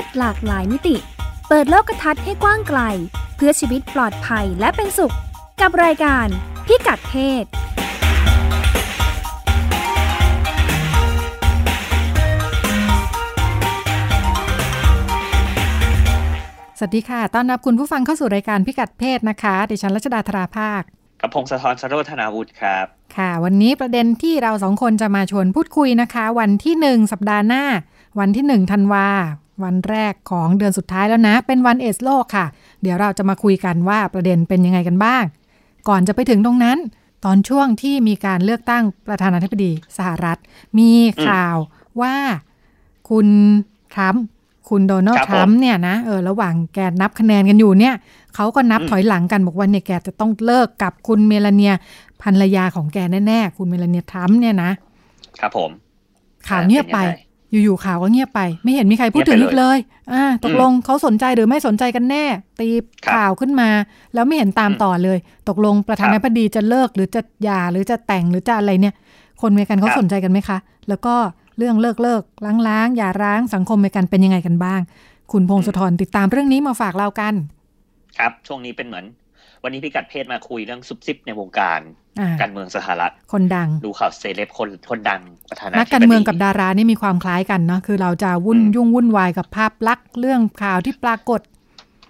ศหลากหลายมิติ เปิดโลกทัศน์ให้กว้างไกล เพื่อชีวิตปลอดภัยและเป็นสุข กับรายการพิกัดเพศสวัสดีค่ะ ต้อนรับคุณผู้ฟังเข้าสู่รายการพิกัดเพศนะคะ ดิฉันรัชดาธราภาค กับพงศธรสโรธนาวุฒิครับ ค่ะ วันนี้ประเด็นที่เราสองคนจะมาชวนพูดคุยนะคะ วันที่หนึ่งสัปดาห์หน้า วันที่หนึ่งธันวา วันแรกของเดือนสุดท้ายแล้วนะ เป็นวันเอสโลกค่ะ เดี๋ยวเราจะมาคุยกันว่าประเด็นเป็นยังไงกันบ้าง ก่อนจะไปถึงตรงนั้น ตอนช่วงที่มีการเลือกตั้งประธานาธิบดีสหรัฐ มีข่าวว่าคุณทรัมป์คุณโดนัลครัด์บทรัมป์เนี่ยนะเออระหว่างแกนับคะแนนกันอยู่เนี่ยเขาก็นับอืมถอยหลังกันบอกว่าเนี่ยแกจะต้องเลิกกับคุณเมลาเนียภรรยาของแกแน่ๆ คุณเมลาเนียทรัมป์เนี่ยนะครับผมข่าวเงียบไปเป็นยังไง อยู่ๆข่าวก็เงียบไป ไม่เห็นมีใครพูดถึงเงีอียบไปกเลยเลย อ่า ตกลงเขาสนใจหรือไม่สนใจกันแน่ ตีครับข่าวขึ้นมา แล้วไม่เห็นตามอืมต่อเลย ตกลงประธานาธิบดีจะเลิกหรือจะหย่าหรือจะแต่งหรือจะอะไรเนี่ย คนอเมริกันเขาครับสนใจกันไหมคะ แล้วก็เรื่องเลิกเลิกล้างล้างๆหย่าร้างสังคมอเมริกันเป็นยังไงกันบ้าง คุณพงศธรติดตามเรื่องนี้มาฝากเรากัน ครับช่วงนี้เป็นเหมือน วันนี้พี่กัดเพศมาคุยเรื่องซุบซิบในวงการอ่าการเมืองสหรัฐคนดัง ดูข่าวเซเลบคนคนดัง ประธานาธิบดีนักการเมืองกับดารานี่มีความคล้ายกันเนาะคือเราจะวุ่นอืมยุ่งวุ่นวายกับภาพลักษณ์เรื่องข่าวที่ปรากฏ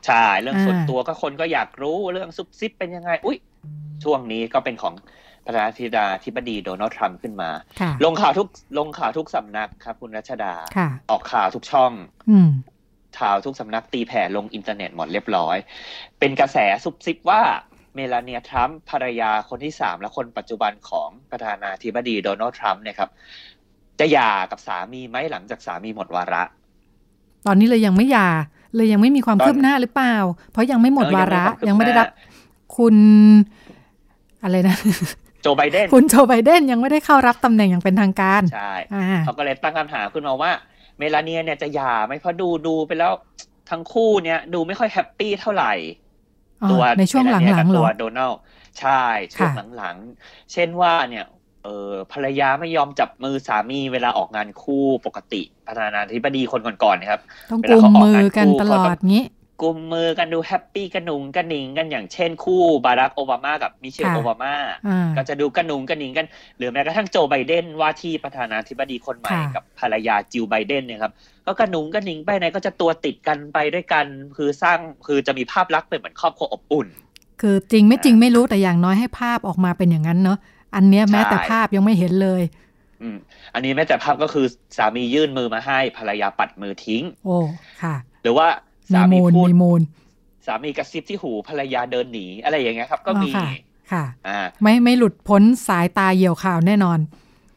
ใช่เรื่องส่วนอ่าตัวก็คนก็อยากรู้เรื่องซุบซิบเป็นยังไง อุ้ยช่วงนี้ก็เป็นของประธานาธิบดีโดนัลด์ทรัมป์ขึ้นมาค่ะลงข่าวทุกลงข่าวทุกสำนักครับ คุณรัชดาค่ะออกข่าวทุกช่องอืมข่าวทุกสำนักตีแผ่ลงอินเทอร์เน็ตหมดเรียบร้อย เป็นกระแสซุบซิบว่า เมลาเนียทรัมป์ภรรยาคนที่สามและคนปัจจุบันของประธานาธิบดีโดนัลด์ทรัมป์เนี่ยครับจะหย่ากับสามีไหมหลังจากสามีหมดวาระ ตอนนี้เลยยังไม่หย่าเลยยังไม่มีความตอนคืบหน้าหรือเปล่า เพราะยังไม่หมดเออวาระยัยังงไม่ไม่มีได้ความรับคืบหน้คุณอะไรนะโจไบเดนคุณโจไบเดนยังไม่ได้เข้ารับตำแหน่งอย่างเป็นทางการใช่อ่าเขาก็เลยตั้งคำถามขึ้นมาว่า เมลาเนียเนี่ยจะหย่าไหมเพราะดูดูไปแล้วทั้งคู่เนี่ย ดูไม่ค่อยแฮปปี้เท่าไหร่อ๋อ ตัวในช่วงหเมลาเนียลักังๆเหรตัอวโดนัลด์ใช่ช่วงค่ะหลังๆ เช่นว่าเนี่ยเออภรรยาไม่ยอมจับมือสามีเวลาออกงานคู่ปกติประธานาธิบดีคนก่อนๆนะครับต้องเวกุลามเขาออกมืองานกันคู่ตลเขาอต้ดองงี้ กุมมือกันดูแฮปปี้กระหนุงกระหนิงกันอย่างเช่นคู่บารักโอบามากับมิเชลค่ะโอบามาอ่าก็จะดูกระหนุงกระหนิงกัน หรือแม้กระทั่งโจไบเดนว่าที่ประธานาธิบดีคนใหม่ค่ะกับภรรยาจิลไบเดนเนี่ยครับก็กระหนุงกระหนิงไปไหนก็จะตัวติดกันไปด้วยกัน คือสร้างคือจะมีภาพลักษณ์เป็นเหมือนครอบครัวอบอุ่น คือจริงไม่จริงไม่รู้แต่อย่างน้อยให้ภาพออกมาเป็นอย่างนั้นเนาะอันเนี้ยแม้แต่ใช่ภาพยังไม่เห็นเลยอืมอันนี้แม้แต่ภาพก็คือสามียื่นมือมาให้ภรรยาปัดมือทิ้ง โอ้ค่ะ หรือว่ามี สามีมูลพูดมีมูลสามีกระซิบที่หูภรรยาเดินหนีอะไรอย่างเงี้ยครับ ก็อ๋อมีค่ะค่ะอ่าไม่ไม่หลุดพ้นสายตาเหยี่ยวข่าวแน่นอน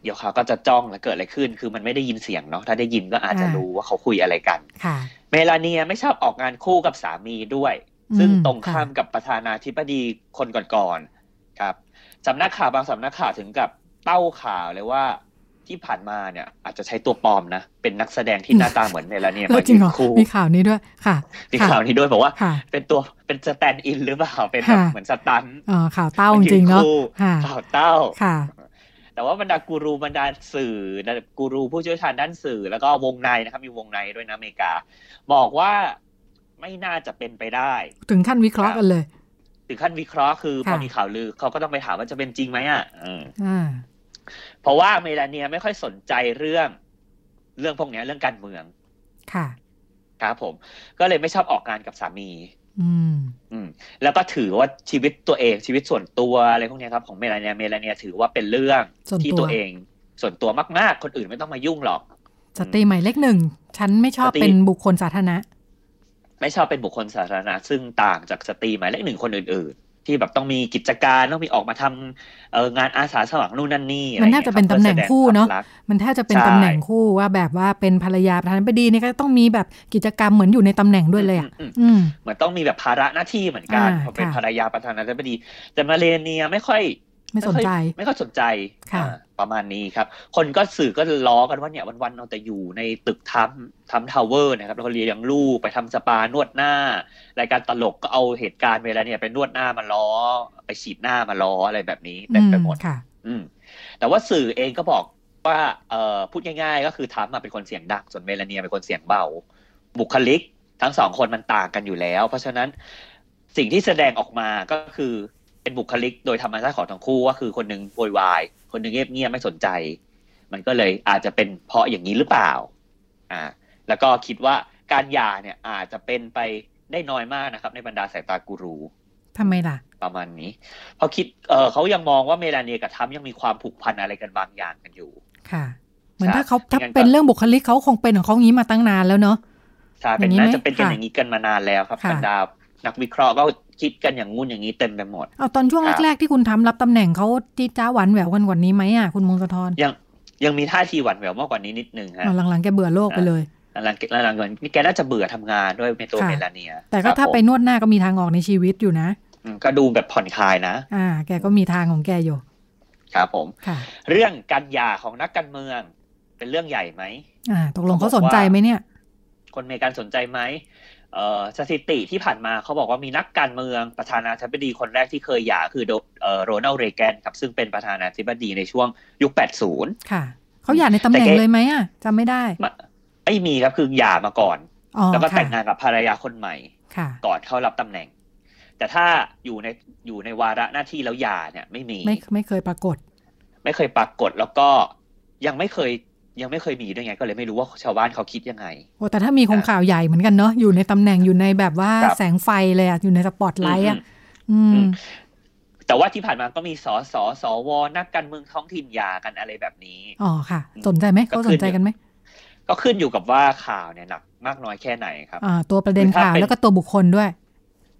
เดี๋ยวเขาก็จะจ้องแล้วเกิดอะไรขึ้น คือมันไม่ได้ยินเสียงเนาะถ้าได้ยินก็อาจจะอ่ารู้รู้ว่าเขาคุยอะไรกันค่ะ เมลาเนียไม่ชอบออกงานคู่กับสามีด้วย ซึ่งอืมตรงข้ามค่ะกับประธานาธิบดีคนก่อนๆครับสำนักข่าวบางสำนักข่าวถึงกับเต้าข่าวเลยว่า ที่ผ่านมาเนี่ย อาจจะใช้ตัวปลอมนะ เป็นนักแสดงที่หน้าตาเหมือนเมลาเนียแล้วมาจริงเหรอยืนคู่มีข่าวนี้ด้วยค่ะมีค่ะข่าวนี้ด้วยบอกว่าค่ะเป็นตัวเป็น stand-in หรือเปล่าเป็นแบบค่ะเหมือน stuntอ๋อข่าวเต้าจริงๆเนาะยืคู่ค่ะข่าวเต้าค่ะ แต่ว่าบรรดากูรูบรรดาสื่อกูรูผู้เชี่ยวชาญด้านสื่อแล้วก็วงในนะครับ มีวงในด้วยนะอเมริกา บอกว่าไม่น่าจะเป็นไปได้ ถึงขั้นวิเคราะห์กันเลย ถึงขั้นวิเคราะห์คือพอค่ะมีข่าวลือเขาก็ต้องไปถามว่าจะเป็นจริงไหมอะเอออ่า เพราะว่าเมลาเนียไม่ค่อยสนใจเรื่อง เรื่องพวกเนี้ยเรื่องการเมือง ค่ะครับผม ก็เลยไม่ชอบออกงานกับสามี อืม อืม แล้วก็ถือว่าชีวิตตัวเองชีวิตส่วนตัวอะไรพวกเนี้ยครับของเมลาเนียเมลาเนียถือว่าเป็นเรื่องส่วนที่ตัตัววเอง ส่วนตัวมาก ๆ คนอื่นไม่ต้องมายุ่งหรอกสตรีหมายเลขหนึ่ง ฉันไม่ชอบสตรีเป็นบุคคลสาธารณะ ไม่ชอบเป็นบุคคลสาธารณะ ซึ่งต่างจากสตรีหมายเลขหนึ่งคนอื่นๆ ที่แบบต้องมีกิจการต้องมีออกมาทำเอองานอาสาสมัครนู่นนั่นนี่อไรมันน่าจะเป็นตำแหน่งคู่เนอะพื่อแสดงความรักมันแทบจะเป็นใช่ตำแหน่งคู่ว่าแบบว่าเป็นภรรยาประธานาธิบดีเนี่ยก็ต้องมีแบบกิจกรรมเหมือนอยู่ในตำแหน่งด้วยเลยอะอืมอืมเหมือนต้องมีแบบภาระหน้าที่เหมือนกันอ่าเพราะเป็นค่ะภรรยาประธานาธิบดี แต่เมลาเนียไม่ค่อย ไม่สนใจ ไม่ค่อยไม่ค่อยสนใจค่ะอ่าประมาณนี้ครับ คนก็สื่อก็ล้อกันว่าเนี่ยวันๆเอาแต่อยู่ในตึก Trump Tower นะครับแล้วก็เลี้ยงลูกไปทำสปานวดหน้า รายการตลกก็เอาเหตุการณ์เวลาเนี่ยไปนวดหน้ามาล้อ ไปฉีดหน้ามาล้ออะไรแบบนี้เต็มไปหมดอืค่ะ อืม แต่ว่าสื่อเองก็บอกว่าเอ่อพูดง่ายๆ ก็คือทรัมป์อะเป็นคนเสียงดังส่วนเมลาเนียเป็นคนเสียงเบา บุคลิก ทั้งสองคนมันต่างกันอยู่แล้ว เพราะฉะนั้นสิ่งที่แสดงออกมาก็คือ เป็นบุคลิกโดยธรรมชาติของทั้งคู่ก็คือคนหนึ่งโวยวาย คนหนึ่งเงียบเงียบไม่สนใจ มันก็เลยอาจจะเป็นเพราะอย่างนี้หรือเปล่า อ่า แล้วก็คิดว่าการหย่าเนี่ยอาจจะเป็นไปได้น้อยมากนะครับ ในบรรดาสายตากูรูทำไมล่ะ ประมาณนี้เพราะคิดเออเขายังมองว่าเมลาเนียกับทรัมป์ยังมีความผูกพันอะไรกันบางอย่างกันอยู่ ค่ะ เหมือนถ้าเขาครับถ้าเป็นเรื่องบุคลิกเขาคงเป็นของเขางี้มาตั้งนานแล้วเนาะใช่เป็นอย่างนี้น่าไหมจะเป็นกันค่ะอย่างนี้กันมานานแล้วครับค่ะบรรดา นักวิเคราะห์ก็คิดกันอย่างงุ่นอย่างนี้เต็มไปหมดเอาตอนช่วงครับแรกๆที่คุณทำรับตำแหน่งเขาจีดจ้าหวานแหววกันกว่านี้ไหมอะคุณมงคลทรยังยังมีท่าทีหวั่นแหววมากกว่านี้นิดนึงฮะอ๋อหลังๆแกเบื่อโลกไปเลยหลังๆหลังๆนี่แกน่าจะเบื่อทำงานด้วยเมตัวค่ะเมลาเนีย แต่ก็ครับถ้าไปผมนวดหน้าก็มีทางออกในชีวิตอยู่นะอืมก็ดูแบบผ่อนคลายนะ อ่า แกก็มีทางของแกอยู่ ครับผมค่ะเรื่องการหย่าของนักการเมือง เป็นเรื่องใหญ่ไหม อ่า ตกลงเขาสนใจไหมเนี่ย คนอเมริกันสนใจไหมเอ่อ สถิติที่ผ่านมาเขาบอกว่ามีนักการเมืองประธานาธิบดีคนแรกที่เคยหย่าคือโดเอ่อโรนัลด์เรแกนครับซึ่งเป็นประธานาธิบดีในช่วงยุค 80 ค่ะเขาอยากในตำแหน่งแต่แกเลยไหมอะจำไม่ได้ไม่ไม่มีครับคือหย่ามาก่อนอ๋อแล้วก็ค่ะแต่งงานกับภรรยาคนใหม่ค่ะก่อนเข้ารับตำแหน่ง แต่ถ้าอยู่ในอยู่ในวาระหน้าที่แล้วหย่าเนี่ย ไม่มีไม่ไม่เคยปรากฏ ไม่เคยปรากฏแล้วก็ยังไม่เคย ยังไม่เคยมีด้วยไงก็เลยไม่รู้ว่าชาวบ้านเขาคิดยังไงโอ้แต่ถ้ามีคงข่าวใหญ่เหมือนกันเนาะอยู่ในตำแหน่งอยู่ในแบบว่าครับแสงไฟเลยอะอยู่ในสปอตไลท์อะอือืมมแต่ว่าที่ผ่านมาก็มีสอสอสวนักการเมืองท้องถิ่นหย่ากันอะไรแบบนี้อ๋อค่ะ สนใจไหมก็เขาคือสนใจกันไหมก็ขึ้นอยู่กับว่าข่าวเนี่ยหนักมากน้อยแค่ไหนครับอ่าตัวประเด็นคือถ้าข่าวเป็นแล้วก็ตัวบุคคลด้วย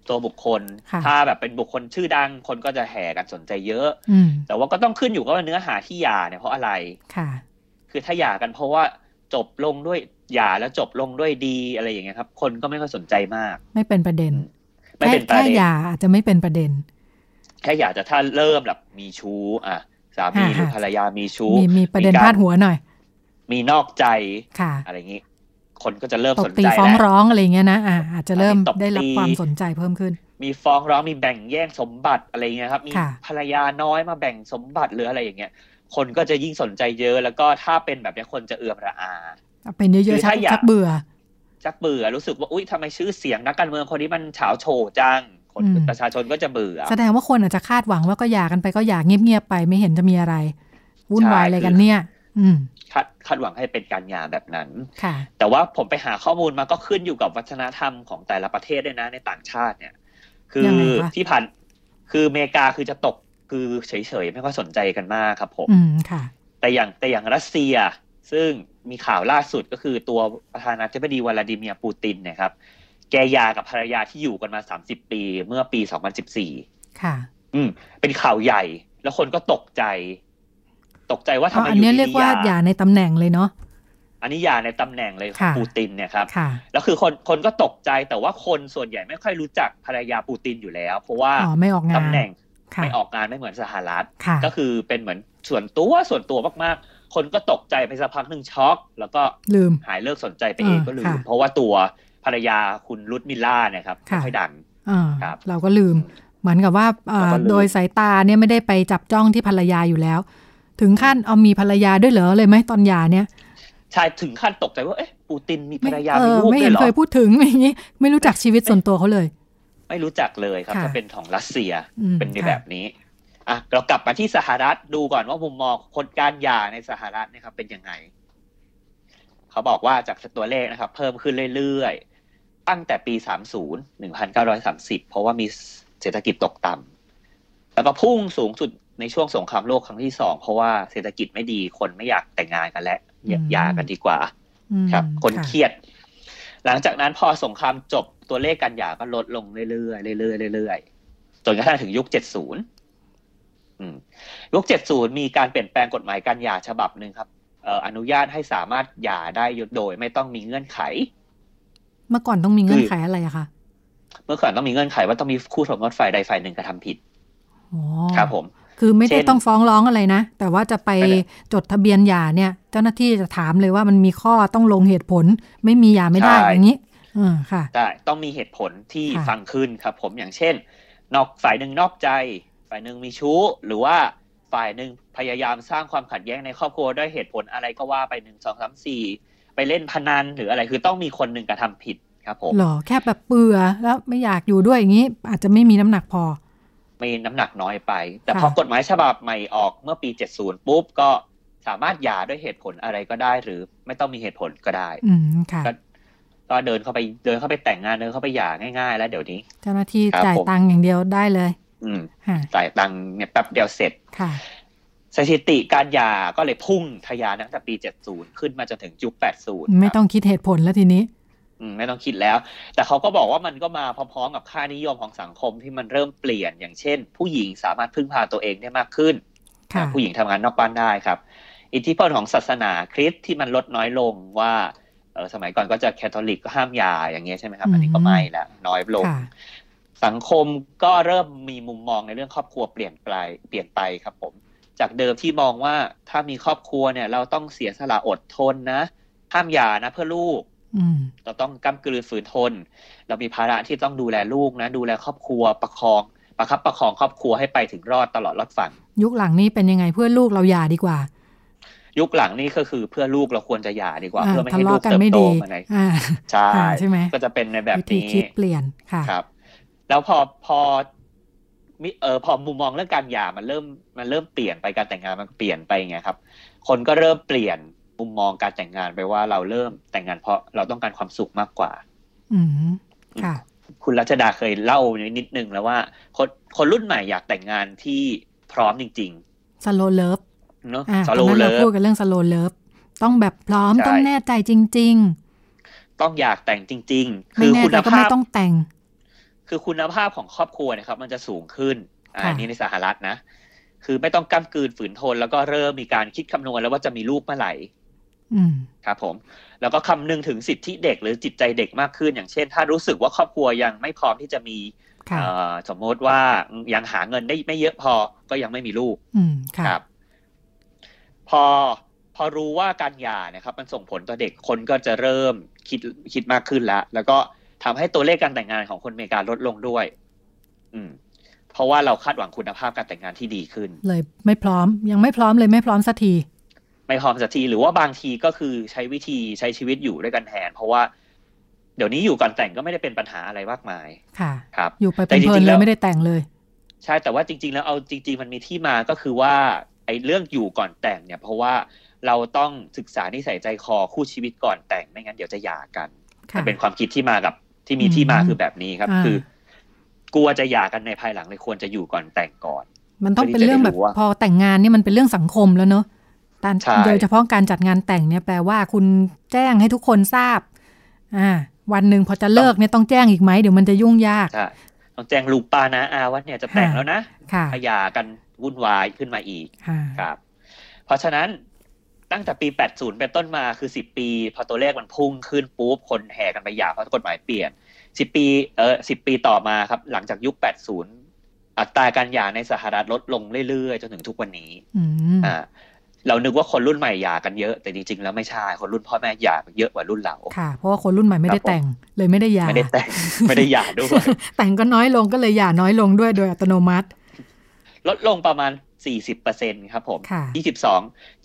ตัวบุคคลค่ะถ้าแบบเป็นบุคคลชื่อดังคนก็จะแห่กันสนใจเยอะอืมแต่ว่าก็ต้องขึ้นอยู่กับว่าเนื้อหาที่หย่าเนี่ยเพราะอะไรค่ะ คือถ้าหย่ากันเพราะว่าจบลงด้วยหย่าแล้วจบลงด้วยดีอะไรอย่างเงี้ยครับ คนก็ไม่ค่อยสนใจมาก ไม่เป็นประเด็นไม่แค่เป็นประแค่เด็นหย่าอาจจะไม่เป็นประเด็น แค่อยากจะถ้าเริ่มแบบมีชู้ อะสามีอ่าหรือฮะภรรยามีชู้มีมีประเด็นมีการพาดหัวหน่อย มีนอกใจค่ะ อะไรอย่างงี้ คนก็จะเริ่มตสบนตีใจฟ้องแล้วร้องอะไรอย่างเงี้ยนะอ่าอาจจะเริ่มมีตบได้รับตีความสนใจเพิ่มขึ้น มีฟ้องร้องมีแบ่งแย่งสมบัติอะไรเงี้ยครับ มีค่ะภรรยาน้อยมาแบ่งสมบัติหรืออะไรอย่างเงี้ย คนก็จะยิ่งสนใจเยอะแล้วก็ถ้าเป็นแบบเนี้ยคนจะเอื่อมระอาเป็นเยคือะอๆชักถ้าอยากชักเบื่อชักเบื่อรู้สึกว่าอุ้ยทำไมชื่อเสียงนักการเมืองคนนี้มันเฉาโฉจังคนอืมประชาชนก็จะเบื่อ แสดงว่าคนอาจจะคาดหวังว่าก็หย่ากันไปก็หย่าเงียบๆไปไม่เห็นจะมีอะไรวุ่นวายใช่อะไรคือกันเนี่ย อืมคาดคาดหวังให้เป็นการหย่าแบบนั้นค่ะ แต่ว่าผมไปหาข้อมูลมาก็ขึ้นอยู่กับวัฒนธรรมของแต่ละประเทศด้วยนะในต่างชาติเนี่ย คืยังอไงคะที่ผ่านคืออเมริกาคือจะตก คือเฉยๆไม่ค่อยสนใจกันมากครับผมอืมค่ะแต่อย่างแต่อย่างรัสเซีย ซึ่งมีข่าวล่าสุดก็คือตัวประธานาธิบดีวลาดิเมียร์ปูตินเนะครับ แกหยากับภรรยาที่อยู่กันมา30ปีเมื่อปี2014ค่ะ อืม เป็นข่าวใหญ่ แล้วคนก็ตกใจ ตกใจว่าทำอ๋อไมอันอยู่เนี้ยดีเรียกๆหว่าย่าหย่าในตำแหน่งเลยเนาะอันนี้หยาในตำแหน่งเลยของค่ะปูตินเนี่ยครับค่ะแล้วคือคนคนก็ตกใจแต่ว่าคนส่วนใหญ่ไม่ค่อยรู้จักภรรยาปูตินอยู่แล้ว เพราะว่าอ๋อไม่ออกงานตำแหน่งค่ะ ไม่ออกงานไม่เหมือนสหรัฐค่ะก็คือเป็นเหมือนส่วนตัวส่วนตัวมากๆ คนก็ตกใจไปสักพักหนึ่งช็อก แล้วก็ลืมหายเลิกสนใจไปเองอ่าก็ลืมค่ะเพราะว่าตัวภรรยาคุณรุดมิลล่าเนี่ยครับค่ะไม่ค่อยดังอ่าครับเราก็ลืม เหมือนกับว่าอ่าเราก็ลืมโดยสายตาเนี่ยไม่ได้ไปจับจ้องที่ภรรยาอยู่แล้ว ถึงขั้นเอามีภรรยาด้วยเหรอเลยไหมตอนหย่าเนี่ยใช่ถึงขั้นตกใจว่าเอ๊ะปูตินมีภรรยาเอมีอลูกไม่ด้วเห็ยนเหรอเคยพูดถึงอย่างนี้ไม่รู้จักชีวิตส่วนตัวเขาเลย ไม่รู้จักเลยครับค่ะถ้าเป็นของรัสเซียอืมเป็นในค่ะแบบนี้อะเรากลับมาที่สหรัฐดูก่อนว่ามุมมองคนการหย่าในสหรัฐเนะครับ เป็นยังไง เขาบอกว่าจากตัวเลขนะครับ เพิ่มขึ้นเรื่อยๆ ตั้งแต่ปี 30 1930 เพราะว่ามีเศรษฐกิจตกต่ำแล้วก็พุ่งสูงสุดในช่วงสงครามโลกครั้งที่สองเพราะว่าเศรษฐกิจไม่ดีคนไม่อยากแต่งงานกันแล้วอยากหย่ากันดีกว่าอืมครับ คนะเครียด หลังจากนั้นพอสงครามจบตัวเลขการหย่าก็ลดลงเรื่อยๆเรื่อยๆเรื่อยๆจนกระทั่งถึงยุค70อืมยุค70มีการเปลี่ยนแปลงกฎหมายการหย่าฉบับหนึ่งครับเอ่ออนุญาตให้สามารถหย่าได้โดยไม่ต้องมีเงื่อนไข เมื่อก่อนต้องมีเงื่อนไขอะไรอะคะเมื่อก่อนต้องมีเงื่อนไขว่าต้องมีคู่สมรสฝ่ายใดฝ่ายหนึ่งกระทำผิดอ๋อครับผม คือไม่ได้เช่นต้องฟ้องร้องอะไรนะ แต่ว่าจะไปไม่ได้จดทะเบียนหย่าเนี่ย เจ้าหน้าที่จะถามเลยว่ามันมีข้อต้องลงเหตุผล ไม่มีหย่าไม่ได้ใช่อย่างนี้อืมค่ะได้ต้องมีเหตุผลที่ค่ะฟังขึ้นครับผมอย่างเช่น นอกฝ่ายหนึ่งนอกใจ ฝ่ายหนึ่งมีชู้ หรือว่าฝ่ายหนึ่งพยายามสร้างความขัดแย้งในครอบครัวด้วยเหตุผลอะไรก็ว่าไปหนึ่งสองสามสี่ไปเล่นพนันหรืออะไรคือต้องมีคนหนึ่งกระทำผิดครับผมหรอแค่แบบเบื่อแล้วไม่อยากอยู่ด้วยอย่างนี้ อาจจะไม่มีน้ำหนักพอ มีน้ำหนักน้อยไป แต่ค่ะพอกฎหมายฉบับใหม่ออกเมื่อปี 70 ปุ๊บก็สามารถหย่าด้วยเหตุผลอะไรก็ได้ หรือไม่ต้องมีเหตุผลก็ได้อืมค่ะก็ก็เดินเข้าไปเดินเข้าไปแต่งงานเดินเข้าไปหย่าง่าย ๆ แล้วเดี๋ยวนี้ เจ้าหน้าที่ครับจ่ายผมตังค์อย่างเดียวได้เลย อืมค่ะจ่ายตังค์เนี่ยแป๊บเดียวเสร็จค่ะสถิติการหย่าก็เลยพุ่งทะยานตั้งแต่ปี 70 ขึ้นมาจนถึงยุค80 ไม่ครับต้องคิดเหตุผลแล้วทีนี้อืม ไม่ต้องคิดแล้ว แต่เขาก็บอกว่ามันก็มาพร้อมๆ กับค่านิยมของสังคมที่มันเริ่มเปลี่ยน อย่างเช่น ผู้หญิงสามารถพึ่งพาตัวเองได้มากขึ้นค่ะผู้หญิงทำงานนอกบ้านได้ครับ อิทธิพลของศาสนาคริสต์ที่มันลดน้อยลงว่าเออสมัยก่อนก็จะแคทอลิกก็ห้ามหย่าอย่างเงี้ยใช่ไหมครับ อันนี้ก็ไม่แล้วน้อยลงค่ะสังคมก็เริ่มมีมุมมองในเรื่องครอบครัวเปลี่ยนไปเปลี่ยนไปครับผม จากเดิมที่มองว่าถ้ามีครอบครัวเนี่ย เราต้องเสียสละอดทนนะห้ามหย่านะเพื่อลูกอืม เราต้องกำกลืนฝืนทน เรามีภาระที่ต้องดูแลลูกนะ ดูแลครอบครัวประคอง ประคับประคองครอบครัวให้ไปถึงรอดตลอดรอดฝั่ง ยุคหลังนี้เป็นยังไงเพื่อลูกเราหย่าดีกว่า ยุคหลังนี่ก็คือเพื่อลูกเราควรจะหย่าดีกว่าอ่าเพื่อไม่ทะให้ลูกเลาะกันเติบไม่โตดีมาในอ่าใช่อ่าใช่ไหมก็จะเป็นในแบบวิธีนี้คิดเปลี่ยนค่ะครับ แล้วพอพอมิเออพอมุมมองเรื่องการหย่ามันเริ่มมันเริ่มเปลี่ยนไปการแต่งงานมันเปลี่ยนไปไงครับ คนก็เริ่มเปลี่ยน มุมมองการแต่งงานไปว่าเราเริ่มแต่งงานเพราะเราต้องการความสุขมากกว่า อืมค่ะคุณรัชดาเคยเล่านิดนึงแล้วว่า คนคนรุ่นใหม่อยากแต่งงานที่พร้อมจริงสโลเลิฟๆเนาะอ่าสตอนโลนั้นเลเรายพูดกันเรื่องสโลเลิฟต้องแบบพร้อมใช่ต้องแน่ใจจริงต้องอยากแต่งจริงๆๆคืไม่อแน่คุใจณก็ภาไม่พต้องแต่ง คือคุณภาพของครอบครัวเนะครับ มันจะสูงขึ้นอ่าค่ะอันนี้ในสหรัฐนะ คือไม่ต้องก้ากลืนฝืนทน แล้วก็เริ่มมีการคิดคำนวณแล้วว่าจะมีลูกเมื่อไหร่อืม ครับผม แล้วก็คำนึงถึงสิทธิเด็กหรือจิตใจเด็กมากขึ้น อย่างเช่น ถ้ารู้สึกว่าครอบครัวยังไม่พร้อมที่จะมีค่ะเอ่อสมมติว่ายังหาเงินได้ไม่เยอะพอก็ยังไม่มีลูกอืมค่ะครับ พอพอรู้ว่าการหย่านะครับ มันส่งผลต่อเด็กคนก็จะเริ่มคิดคิดมากขึ้นแล้ว แล้วก็ทำให้ตัวเลขการแต่งงานของคนอเมริกาลดลงด้วย อืม เพราะว่าเราคาดหวังคุณภาพการแต่งงานที่ดีขึ้น เลยไม่พร้อม ยังไม่พร้อมเลยไม่พร้อมสักที ไม่พร้อมสักทีหรือว่าบางทีก็คือใช้วิธีใช้ชีวิตอยู่ด้วยกันแทน เพราะว่าเดี๋ยวนี้อยู่กันแต่งก็ไม่ได้เป็นปัญหาอะไรมากมาย ค่ะ ครับ อยู่ไปแต่เพจริลินงๆๆแล้เลยวไม่ได้แต่งเลย ใช่แต่ว่าจริง ๆ แล้วเอาจริง ๆ มันมีที่มาก็คือว่าไอ้เรื่องอยู่ก่อนแต่งเนี่ย เพราะว่าเราต้องศึกษานิสัยใจคอคู่ชีวิตก่อนแต่งไม่งั้นเดี๋ยวจะหย่ากันค่ะมันเป็นความคิดที่มากับที่มีที่มาคือแบบนี้ครับอ่าคือกลัวจะหย่ากันในภายหลังเลยควรจะอยู่ก่อนแต่งก่อน มันต้องเป็นเรื่องแบบเพื่อที่จะได้รู้ว่าพอแต่งงานนี่มันเป็นเรื่องสังคมแล้วเนอะ การใช่โดยเฉพาะการจัดงานแต่งเนี่ยแปลว่าคุณแจ้งให้ทุกคนทราบ อ่า วันหนึ่งพอจะเลิกเนี่ยต้องแจ้งอีกไหมเดี๋ยวมันจะยุ่งยากใช่ต้องแจ้งลูกป้านะอาว่าเนี่ยจะแต่งแล้วนะค่ะถ้าหย่ากันวุ่นวายขึ้นมาอีกค่ะครับ เพราะฉะนั้นตั้งแต่ปี 80 เป็นต้นมาคือ 10 ปี พอตัวเลขมันพุ่งขึ้นปุ๊บคนแห่กันไปหย่าเพราะกฎหมายเปลี่ยน 10 ปีเออ10 ปีต่อมาครับ หลังจากยุค 80 อัตราการหย่าในสหรัฐลดลงเรื่อยๆ จนถึงทุกวันนี้อืมอ่า เรานึกว่าคนรุ่นใหม่หย่ากันเยอะ แต่จริงๆแล้วไม่ใช่ คนรุ่นพ่อแม่หย่าเยอะกว่ารุ่นเราค่ะ เพราะว่าคนรุ่นใหม่ไม่ได้ครับผมแต่งเลยไม่ได้หย่าไม่ได้แต่งไม่ได้หย่าด้วยแต่งก็น้อยลงก็เลยหย่าน้อยลงด้วยโดยอัตโนมัติ ลดลงประมาณ 40%ครับผมค่ะ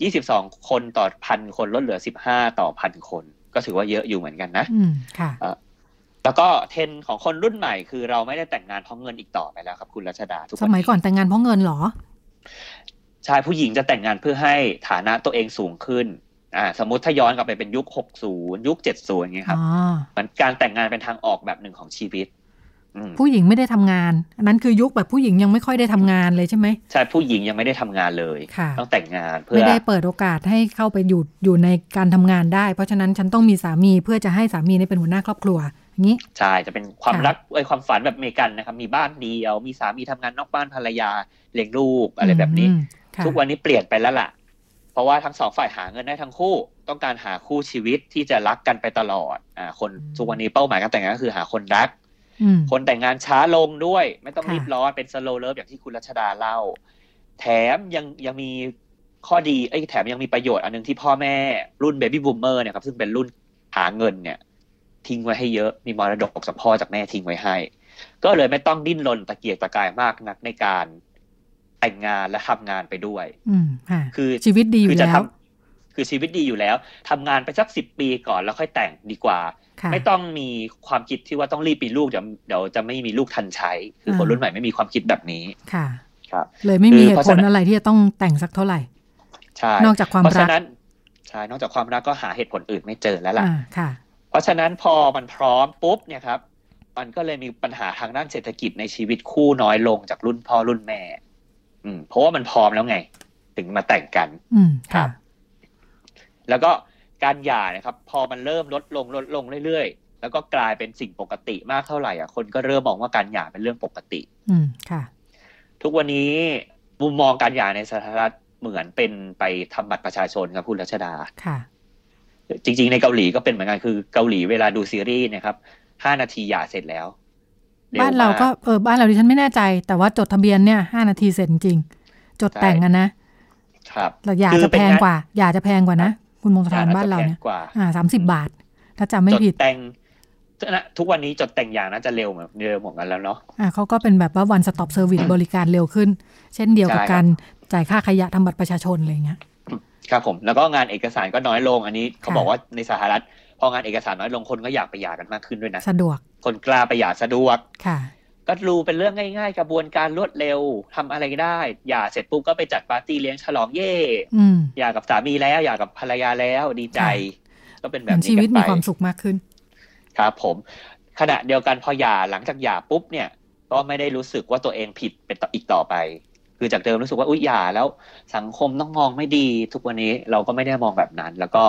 22 22 คนต่อพันคนลดเหลือ 15 ต่อพันคน ก็ถือว่าเยอะอยู่เหมือนกันนะอืมค่ะแล้วก็เทรนด์ของคนรุ่นใหม่คือเราไม่ได้แต่งงานเพราะเงินอีกต่อไปแล้วครับ คุณรัชดาทุกสวันมัยนี้ก่อนแต่งงานเพราะเงินเหรอ ชายผู้หญิงจะแต่งงานเพื่อให้ฐานะตัวเองสูงขึ้นอ่าสมมติถ้าย้อนกลับไปเป็นยุค 60 ยุค 70อย่างเงี้ยครับอ๋อมันการแต่งงานเป็นทางออกแบบหนึ่งของชีวิตอืมผู้หญิงไม่ได้ทำงาน อันนั้นคือยุคแบบผู้หญิงยังไม่ค่อยได้ทำงานเลยใช่ไหมใช่ผู้หญิงยังไม่ได้ทำงานเลยค่ะต้องแต่งงานเพื่ไม่อได้เปิดโอกาสให้เข้าไปอยู่อยู่ในการทำงานได้ เพราะฉะนั้นฉันต้องมีสามีเพื่อจะให้สามีได้เป็นหัวหน้าครอบครัวอย่างนี้ใช่จะเป็นความค่ะรักเอ้ยความฝันแบบอเมริกันนะครับ มีบ้านเดียว มีสามีทำงานนอกบ้านภรรยาเลี้ยงลูกอะไรแบบนี้อืมค่ะ ทุกวันนี้เปลี่ยนไปแล้วล่ะ เพราะว่าทั้งสองฝ่ายหาเงินได้ทั้งคู่ ต้องการหาคู่ชีวิตที่จะรักกันไปตลอดอ่าคนทุกวันนี้เป้าหมายการแต่งงานก็คือหาคนรักอืมคนแต่งงานช้าลงด้วย ไม่ต้องค่ะรีบร้อนเป็น slow love อย่างที่คุณรัชดาเล่า แถมยังยังมีข้อดีไอ้ยแถมยังมีประโยชน์อันหนึงที่พ่อแม่รุ่น baby boomer เนี่ยครับซึ่งเป็นรุ่นหาเงินเนี่ย ทิ้งไว้ให้เยอะมีมรดกจากพ่อจากแม่ทิ้งไว้ให้ ก็เลยไม่ต้องดิ้นรนตะเกียกตะกายมากนักในการ แต่งงานและทำงานไปด้วยอืมค่ะคือชีวิตดีอยู่คือจะแล้ทวำคืคือชีวิตดีอยู่แล้วทำงานไปสักสิบปีก่อนแล้วค่อยแต่งดีกว่าค่ะไม่ต้องมีความคิดที่ว่าต้องรีบมีลูกเดี๋ยวเดี๋ยวจะไม่มีลูกทันใช้ คือคนรุ่นใหม่ไม่มีความคิดแบบนี้ค่ะ ครับ เลยไม่มีคือเหเพตุราะผฉะลนั้นอะไรที่จะต้องแต่งสักเท่าไหร่ใช่นอกจากความเพราะรัฉะกนั้นใช่นอกจากความรักก็หาเหตุผลอื่นไม่เจอแล้วล่ะอ่าค่ะ เพราะฉะนั้นพอมันพร้อมปุ๊บเนี่ยครับ มันก็เลยมีปัญหาทางด้านเศรษฐกิจในชีวิตคู่น้อยลงจากรุ่นพ่อรุ่นแม่ อืมเพราะว่ามันพร้อมแล้วไง ถึงมาแต่งกัน อืมครัค่ะบแล้วก็การหย่านะครับ พอมันเริ่มลดลงลดลงเรื่อยๆ แล้วก็กลายเป็นสิ่งปกติมากเท่าไหร่อะคนก็เริ่มมองว่าการหย่าเป็นเรื่องปกติ อืมค่ะ ทุกวันนี้มุมมองการหย่าในสหรัฐเหมือนเป็นไปทำบัตรประชาชนครับคุณรัชดาค่ะ จริง ๆ ในเกาหลีก็เป็นเหมือนกันคือเกาหลีเวลาดูซีรีส์เนะครับห้านาทีหย่าเสร็จแล้วว บ้านเราก็มเออบ้านเราดิฉันไม่แน่ใจ แต่ว่าจดทะเบียนเนี่ยห้านาทีเสร็จจริง จดแต่งกันนะ ครับเราอยากคือจะเป็แพนงงานกว่า อยากจะแพงกว่านะ คุณมงคลทานหย่บ้านเราจะแพงเนี่ยกว่าอ่าสามสิบบาท ถ้าจำไม่จดผิดแต่งนะทุกวันนี้จดแต่งอย่างน่าจะเร็วเหมือนเดิมเหมือนกันแล้วเนาะอ่าเขาก็เป็นแบบว่า one stop service บริการเร็วขึ้น เช่นเดียวกับใช่ครับการจ่ายค่าขยะทำบัตรประชาชนอะไรอย่างเงี้ยครับผม แล้วก็งานเอกสารก็น้อยลงอันนี้เขาค่ะบอกว่าในสหรัฐ พองานเอกสารน้อยลงคนก็อยากไปหย่ากันมากขึ้นด้วยนะ สะดวก คนกล้าไปหย่าสะดวกค่ะ ก็ดูเป็นเรื่องง่ายๆ กระบวนการรวดเร็วทำอะไรก็ได้หย่าเสร็จปุ๊บก็ไปจัดปาร์ตี้เลี้ยงฉลองเย่อืมหย่ากับสามีแล้วหย่ากับภรรยาแล้วดีใจ ก็เป็นเหแบมืบอนนี้ชีวิตกันไปมีความสุขมากขึ้น ครับผม ขณะเดียวกันพอหย่าหลังจากหย่าปุ๊บเนี่ย ก็ไม่ได้รู้สึกว่าตัวเองผิดเป็นต่ออีกต่อไปคือจากเดิมรู้สึกว่าอุ้ยหย่าแล้วสังคมต้องมองไม่ดีทุกวันนี้เราก็ไม่ได้มองแบบนั้น แล้วก็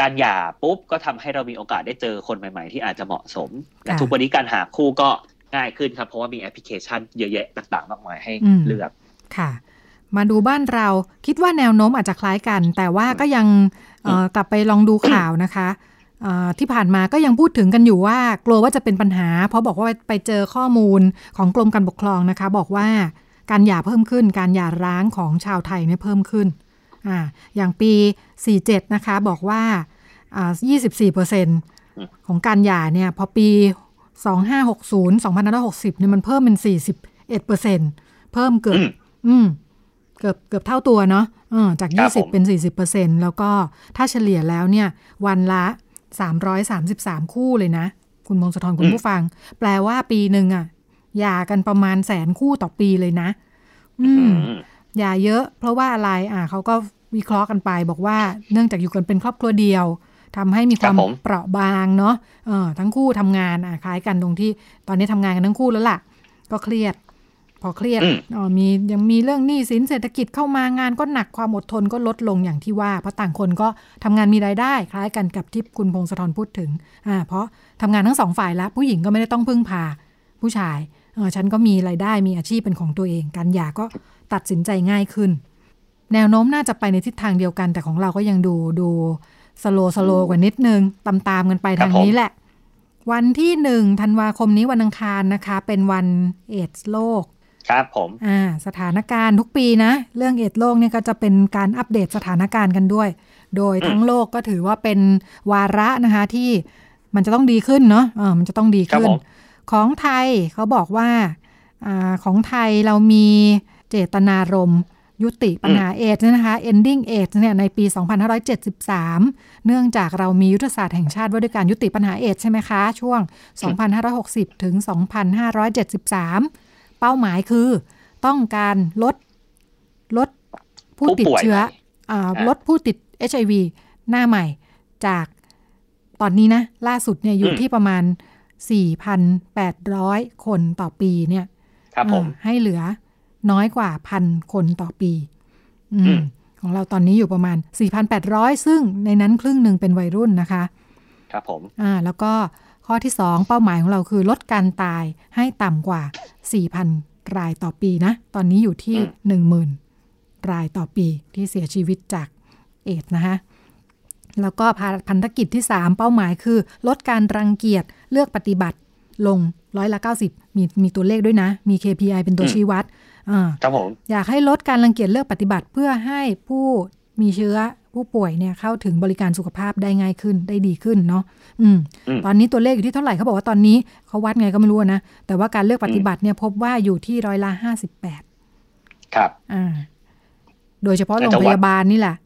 การหย่าปุ๊บก็ทำให้เรามีโอกาสได้เจอคนใหม่ ๆ ที่อาจจะเหมาะสมและค่ะทุกวันนี้การหาคู่ก็ง่ายขึ้นครับเพราะว่ามีแอปพลิเคชันเยอะแยะต่างๆมากมายให้อืมเลือกค่ะ มาดูบ้านเราคิดว่าแนวโน้มอาจจะคล้ายกัน แต่ว่าก็ยังเอ่อกลับไปลองดูข่าวนะคะเอ่อที่ผ่านมาก็ยังพูดถึงกันอยู่ว่ากลัวว่าจะเป็นปัญหา เพราะบอกว่าไปเจอข้อมูลของกรมการปกครองนะคะ บอกว่าการหย่าเพิ่มขึ้น การหย่าร้างของชาวไทยเนี่ยเพิ่มขึ้น อ่าอย่างปี 47 นะคะ บอกว่าอ่า24%ของการหย่าเนี่ย พอปี 2560 2560เนี่ยมันเพิ่มเป็น 41%เพิ่มเกือบอืมอืมเกือบเกือบเท่าตัวเนาะเออจากครับผม20 เป็น 40%แล้วก็ถ้าเฉลี่ยแล้วเนี่ย วันละ 333 คู่เลยนะ คุณมงคลทรคุณผู้ฟัง แปลว่าปีหนึ่งอะหย่ากันประมาณแสนคู่ต่อปีเลยนะ อืม อืมอย่าเยอะ เพราะว่าอะไรอ่าเขาก็วิเคราะห์กันไป บอกว่าเนื่องจากอยู่กันเป็นครอบครัวเดียวทำให้มีความครับผมเปราะบางเนาะเออทั้งคู่ทำงานอะคล้ายกันตรงที่ตอนนี้ทำงานกันทั้งคู่แล้วล่ะ ก็เครียด พอเครียดอืมอ๋อมียังมีเรื่องหนี้สินเศรษฐกิจเข้ามางานก็หนักความอดทนก็ลดลงอย่างที่ว่า เพราะต่างคนก็ทำงานมีรายได้ คล้ายกันกับที่คุณพงศธรพูดถึงอ่าเพราะทำงานทั้งสองฝ่ายแล้วผู้หญิงก็ไม่ได้ต้องพึ่งพาผู้ชายเออฉันก็มีรายได้มีอาชีพเป็นของตัวเอง การหย่าก็ ตัดสินใจง่ายขึ้น แนวโน้มน่าจะไปในทิศทางเดียวกัน แต่ของเราก็ยังดูดูสโลสโลกว่านิดนึงตามตามๆกันไปครับทางผมนี้แหละ วันที่หนึ่งธันวาคมนี้วันอังคารนะคะ เป็นวันเอดส์โลก ครับผมอ่าสถานการณ์ทุกปีนะ เรื่องเอดส์โลกเนี่ยก็จะเป็นการอัปเดตสถานการณ์กันด้วย โดยทั้งโลกก็ถือว่าเป็นวาระนะคะที่มันจะต้องดีขึ้นเนาะเออมันจะต้องดีครับขึ้นผมของไทยเขาบอกว่าอาของไทยเรามี เจตนารมณ์ยุติปัญหาเอดส์นะคะ ending AIDS เนี่ยในปี 2573 เนื่องจากเรามียุทธศาสตร์แห่งชาติว่าด้วยการยุติปัญหาเอดส์ใช่ไหมคะ ช่วง 2560 ถึง 2573 เป้าหมายคือต้องการลดลดผู้ติดผู้ป่วยเชื้อใหม่อ่าอ่าลดผู้ติด HIV หน้าใหม่จากตอนนี้นะ ล่าสุดเนี่ยอยู่ที่ประมาณ 4,800 คนต่อปีเนี่ยครับผมเออให้เหลือ น้อยกว่าพันคนต่อปีอือืมมของเราตอนนี้อยู่ประมาณ 4,800 ซึ่งในนั้นครึ่งหนึ่งเป็นวัยรุ่นนะคะ ครับผมอ่าแล้วก็ข้อที่ 2 เป้าหมายของเราคือลดการตายให้ต่ำกว่า 4,000 รายต่อปีนะ ตอนนี้อยู่ที่ 10,000 รายต่อปีที่เสียชีวิตจากเอดส์นะคะแล้วก็ภาพันธกิจที่ 3 เป้าหมายคือ ลดการรังเกียจเลือกปฏิบัติลงร้อยละ 90 มีมีตัวเลขด้วยนะ มี KPI เป็นตัวอืมชี้วัดอ่า ครับผมอยากให้ลดการรังเกียจเลือกปฏิบัติเพื่อให้ผู้มีเชื้อผู้ป่วยเนี่ยเข้าถึงบริการสุขภาพได้ง่ายขึ้นได้ดีขึ้นเนาะอืมอืม ตอนนี้ตัวเลขอยู่ที่เท่าไหร่เขาบอกว่าตอนนี้เขาวัดไงก็ไม่รู้นะ แต่ว่าการเลือกปฏิบัติเนี่ยพบว่าอยู่ที่ร้อยละห้าสิบแปดครับอ่าโดยเฉพาะแต่โรงจะพวัดยาบาลนี่แหละอืม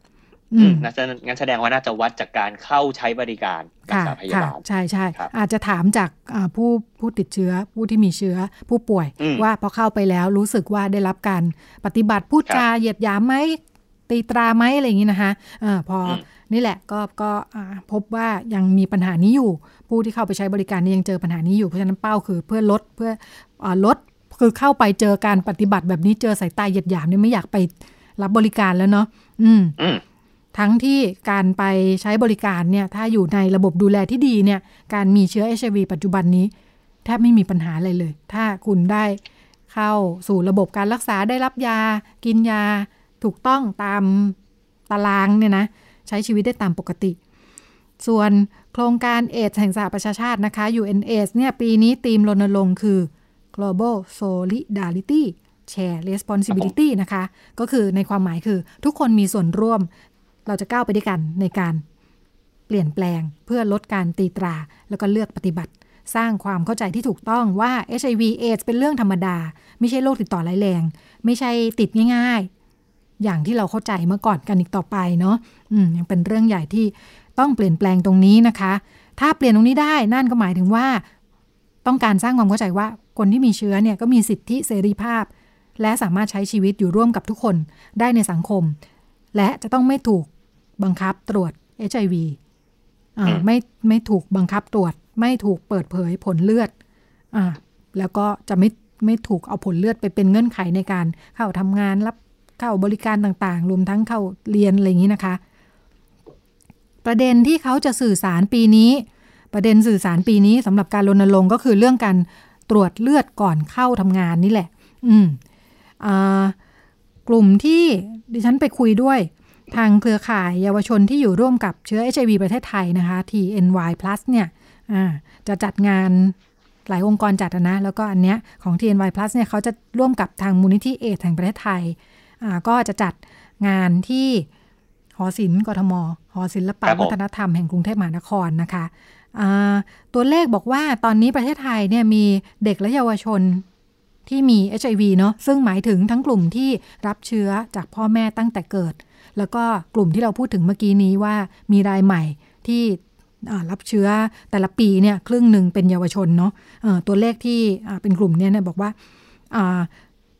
งั้นงั้นแสดงว่าน่าจะวัดจากการเข้าใช้บริการรักษาพยาบาลใช่ใช่อาจจะถามจากผู้ผู้ติดเชื้อผู้ที่มีเชื้อผู้ป่วย ว่าพอเข้าไปแล้วรู้สึกว่าได้รับการปฏิบัติพูดจาเหยียดหยามไหมตีตราไหมอะไรอย่างนี้นะคะอพอนี่แหละก็ก็พบว่ายังมีปัญหานี้อยู่ ผู้ที่เข้าไปใช้บริการนี่ยังเจอปัญหานี้อยู่เพราะฉะนั้นเป้าคือเพื่อลดเพื่ออลดคือเข้าไปเจอการปฏิบัติแบบนี้เจอสายตาเหยียดหยามเนี่ยไม่อยากไปรับบริการแล้วเนาะอืม ทั้งที่การไปใช้บริการเนี่ยถ้าอยู่ในระบบดูแลที่ดีเนี่ยการมีเชื้อ HIV ปัจจุบันนี้แทบไม่มีปัญหาอะไรเลย ถ้าคุณได้เข้าสู่ระบบการรักษาได้รับยา กินยาถูกต้องตามตารางเนี่ยนะใช้ชีวิตได้ตามปกติ ส่วนโครงการเอดแห่งสหประชาชาตินะคะ UNAIDS เนี่ยปีนี้ธีมรณรงค์คือ global solidarity share responsibility นะคะ ก็คือในความหมายคือทุกคนมีส่วนร่วม เราจะก้าวไปด้วยกันในการเปลี่ยนแปลงเพื่อลดการตีตรา แล้วก็เลือกปฏิบัติ สร้างความเข้าใจที่ถูกต้องว่า HIV AIDS เป็นเรื่องธรรมดา ไม่ใช่โรคติดต่อร้ายแรง ไม่ใช่ติดง่าย ๆ อย่างที่เราเข้าใจเมื่อก่อนกันอีกต่อไปเนาะอืมยังเป็นเรื่องใหญ่ที่ต้องเปลี่ยนแปลงตรงนี้นะคะ ถ้าเปลี่ยนตรงนี้ได้นั่นก็หมายถึงว่า ต้องการสร้างความเข้าใจว่าคนที่มีเชื้อเนี่ยก็มีสิทธิเสรีภาพและสามารถใช้ชีวิตอยู่ร่วมกับทุกคนได้ในสังคม และจะต้องไม่ถูกบังคับตรวจ HIV อ่าไม่ไม่ถูกบังคับตรวจ ไม่ถูกเปิดเผยผลเลือดอ่าแล้วก็จะไม่ไม่ถูกเอาผลเลือดไปเป็นเงื่อนไขในการเข้าทำงานรับเข้าบริการต่างๆ รวมทั้งเข้าเรียนอะไรอย่างนี้นะคะ ประเด็นที่เขาจะสื่อสารปีนี้ ประเด็นสื่อสารปีนี้สำหรับการรณรงค์ก็คือเรื่องการตรวจเลือดก่อนเข้าทำงานนี่แหละ อืม กลุ่มที่ดิฉันไปคุยด้วยทางเครือข่ายเยาวชนที่อยู่ร่วมกับเชื้อ HIV ประเทศไทยนะคะ TNY Plus เนี่ยจะจัดงานหลายองค์กรจัดนะ แล้วก็อันเนี้ยของ TNY Plus เนี่ยเขาจะร่วมกับทางมูลนิธิเอทแห่งประเทศไทย ก็จะจัดงานที่หอศิลป์กทม หอศิลปะวัฒนธรรมแห่งกรุงเทพมหานครนะคะ ตัวเลขบอกว่าตอนนี้ประเทศไทยเนี่ยมีเด็กและเยาวชน ที่มี HIV เนาะซึ่งหมายถึงทั้งกลุ่มที่รับเชื้อจากพ่อแม่ตั้งแต่เกิด แล้วก็กลุ่มที่เราพูดถึงเมื่อกี้นี้ว่ามีรายใหม่ที่รับเชื้อแต่ละปีเนี่ยครึ่งหนึ่งเป็นเยาวชนเนาะะตัวเลขที่เป็นกลุ่มเนี่ยบอกว่า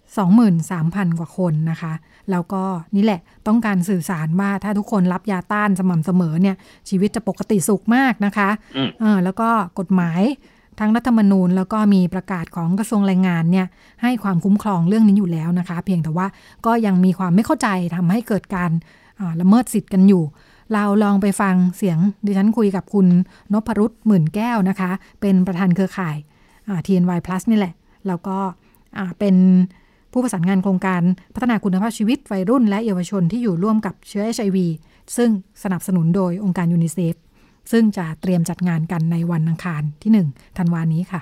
23,000 กว่าคนนะคะ แล้วก็นี่แหละต้องการสื่อสารว่าถ้าทุกคนรับยาต้านสม่ำเสมอเนี่ยชีวิตจะปกติสุขมากนะคะะแล้วก็กฎหมาย ทั้งรัฐธรรมนูญแล้วก็มีประกาศของกระทรวงแรงงานเนี่ยให้ความคุ้มครองเรื่องนี้อยู่แล้วนะคะ เพียงแต่ว่าก็ยังมีความไม่เข้าใจทำให้เกิดการละเมิดสิทธิ์กันอยู่ เราลองไปฟังเสียงดิฉันคุยกับคุณนพรุษหมื่นแก้วนะคะ เป็นประธานเครือข่าย TNY Plus นี่แหละ แล้วก็เป็นผู้ประสานงานโครงการพัฒนาคุณภาพชีวิตวัยรุ่นและเยาวชนที่อยู่ร่วมกับเชื้อ HIV ซึ่งสนับสนุนโดยองค์การยูนิเซฟ ซึ่งจะเตรียมจัดงานกันในวันอังคารที่หนึ่งธันวานี้ค่ะ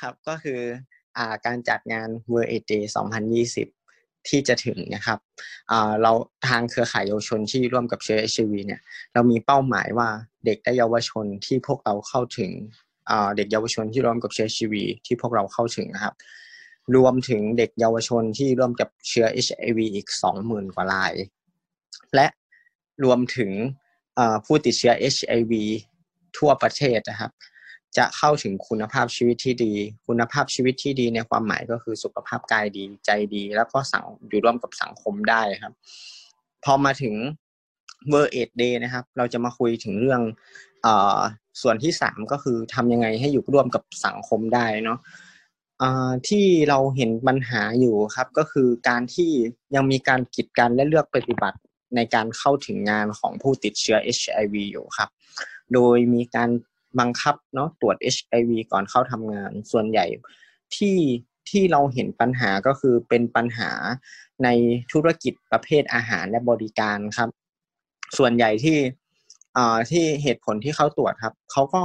ครับก็คืออการจัดงาน World Aid Day 2020 ที่จะถึงนะครับเราทางเครือข่ายเยาวชนที่ร่วมกับเชื้อ HIV เนี่ยเรามีเป้าหมายว่าเด็กและเยาวชนที่พวกเราเข้าถึงเด็กเยาวชนที่ร่วมกับเชื้อ HIV ที่พวกเราเข้าถึงนะครับรวมถึงเด็กเยาวชนที่ร่วมกับเชื้อ HIV อีก 20,000 กว่าราย และรวมถึง ผู้ติดเชื้อ HIV ทั่วประเทศนะครับ จะเข้าถึงคุณภาพชีวิตที่ดี คุณภาพชีวิตที่ดีในความหมายก็คือสุขภาพกายดีใจดี แล้วก็สังอยู่ร่วมกับสังคมได้ครับ พอมาถึง World AIDS Day นะครับ เราจะมาคุยถึงเรื่องอส่วนที่สามก็คือทำยังไงให้อยู่ร่วมกับสังคมได้เนาะที่เราเห็นปัญหาอยู่ครับ ก็คือการที่ยังมีการกีดกันและเลือกปฏิบัติ ในการเข้าถึงงานของผู้ติดเชื้อ HIV อยู่ครับ โดยมีการบังคับเนาะตรวจ HIV ก่อนเข้าทำงาน ส่วนใหญ่ที่ที่เราเห็นปัญหาก็คือเป็นปัญหาในธุรกิจประเภทอาหารและบริการครับ ส่วนใหญ่ที่ที่เหตุผลที่เขาตรวจครับเขาก็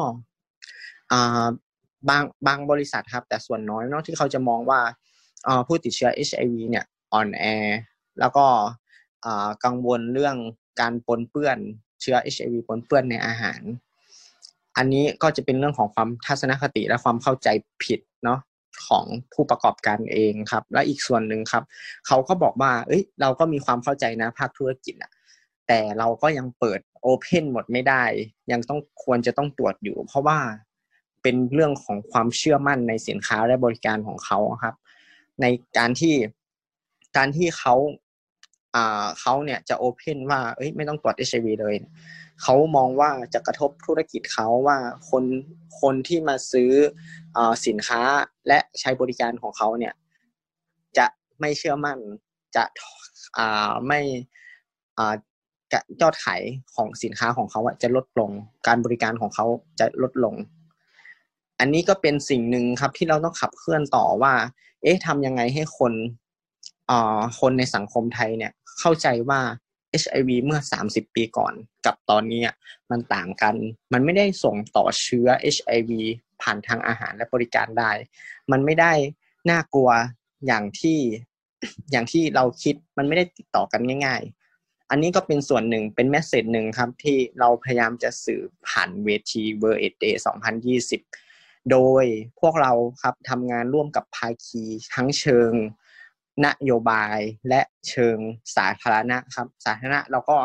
บางบางบริษัทครับ แต่ส่วนน้อยเนาะที่เขาจะมองว่าผู้ติดเชื้อ HIV เนี่ยอ่อนแอแล้วก็ กังวลเรื่องการปนเปื้อนเชื้อ HIV ปนเปื้อนในอาหาร อันนี้ก็จะเป็นเรื่องของความทัศนคติและความเข้าใจผิดเนาะของผู้ประกอบการเองครับ และอีกส่วนหนึ่งครับ เขาก็บอกว่า เอ้ย เราก็มีความเข้าใจนะภาคธุรกิจอะแต่เราก็ยังเปิดโอเพนหมดไม่ได้ ยังต้องควรจะต้องตรวจอยู่ เพราะว่าเป็นเรื่องของความเชื่อมั่นในสินค้าและบริการของเขาครับ ในการที่การที่เขาอ่า เขาเนี่ยจะโอเพนว่าเอ้ยไม่ต้องตรวจเอชวีเลยเขามองว่าจะกระทบธุรกิจเขาว่าคนคนที่มาซื้ออสินค้าและใช้บริการของเขาเนี่ย จะไม่เชื่อมั่นจะอ่าไม่อ่ายอดขายของสินค้าของเขาจะลดลง การบริการของเขาจะลดลง อันนี้ก็เป็นสิ่งหนึ่งครับที่เราต้องขับเคลื่อนต่อว่า เอ๊ะทำยังไงให้คนอ่าคนในสังคมไทยเนี่ย เข้าใจว่า HIV เมื่อ 30 ปีก่อนกับตอนนี้มันต่างกัน มันไม่ได้ส่งต่อเชื้อ HIV ผ่านทางอาหารและบริการได้ มันไม่ได้น่ากลัวอย่างที่อย่างที่เราคิดมันไม่ได้ติดต่อกันง่าย ๆ อันนี้ก็เป็นส่วนหนึ่งเป็น message หนึ่งครับที่เราพยายามจะสื่อผ่านเวที World AIDS Day 2020 โดยพวกเราครับทำงานร่วมกับภาคีทั้งเชิง นโยบายและเชิงสาธารณะครับสาธารณะเราก็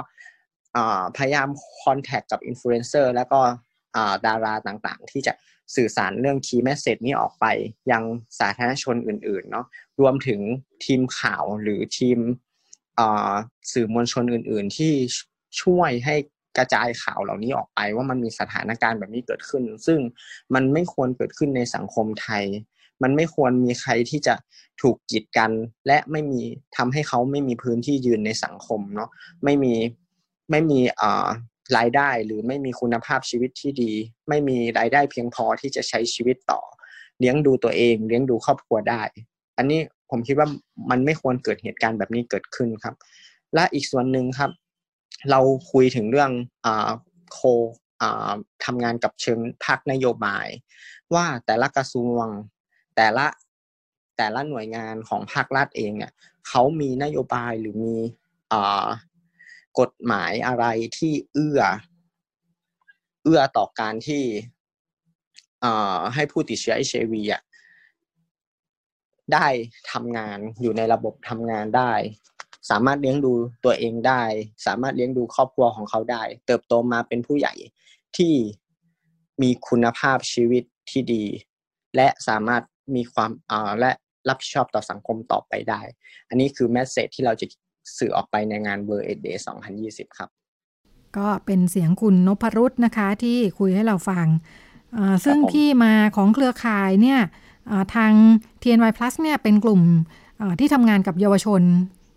พยายาม contact กับอินฟลูเอนเซอร์แล้วก็ดาราต่างๆ ที่จะสื่อสารเรื่อง key message นี้ออกไปยังสาธารณชนอื่นๆเนาะรวมถึงทีมข่าวหรือทีมสื่อมวลชนอื่น ๆ ที่ช่วยให้กระจายข่าวเหล่านี้ออกไปว่ามันมีสถานการณ์แบบนี้เกิดขึ้น ซึ่งมันไม่ควรเกิดขึ้นในสังคมไทย มันไม่ควรมีใครที่จะถูกกีดกัน และไม่มีทำให้เขาไม่มีพื้นที่ยืนในสังคมเนาะไม่มีไม่มีอ่ารายได้หรือไม่มีคุณภาพชีวิตที่ดี ไม่มีรายได้เพียงพอที่จะใช้ชีวิตต่อ เลี้ยงดูตัวเอง เลี้ยงดูครอบครัวได้ อันนี้ผมคิดว่ามันไม่ควรเกิดเหตุการณ์แบบนี้เกิดขึ้นครับ และอีกส่วนหนึ่งครับ เราคุยถึงเรื่องอ่าโคอ่าทำงานกับเชิงภาคนโยบาย ว่าแต่ละกระทรวง แต่ละแต่ละหน่วยงานของภาครัฐเองเนี่ยเขามีนโยบายหรือมีกฎหมายอะไรที่เอื้อ เอื้อต่อการที่ให้ผู้ติดเชื้อไอเชวีอะได้ทำงานอยู่ในระบบทำงานได้ สามารถเลี้ยงดูตัวเองได้ สามารถเลี้ยงดูครอบครัวของเขาได้ เติบโตมาเป็นผู้ใหญ่ที่มีคุณภาพชีวิตที่ดี และสามารถ มีความอ่าและรับผิดชอบต่อสังคมต่อไปได้ อันนี้คือแมสเซจที่เราจะสื่อออกไปในงาน World AIDS Day 2020 ครับ ก็เป็นเสียงคุณนพรุษนะคะที่คุยให้เราฟัง ซึ่งที่มาของเครือข่ายเนี่ยทาง TNY Plus เนี่ยเป็นกลุ่มที่ทำงานกับเยาวชน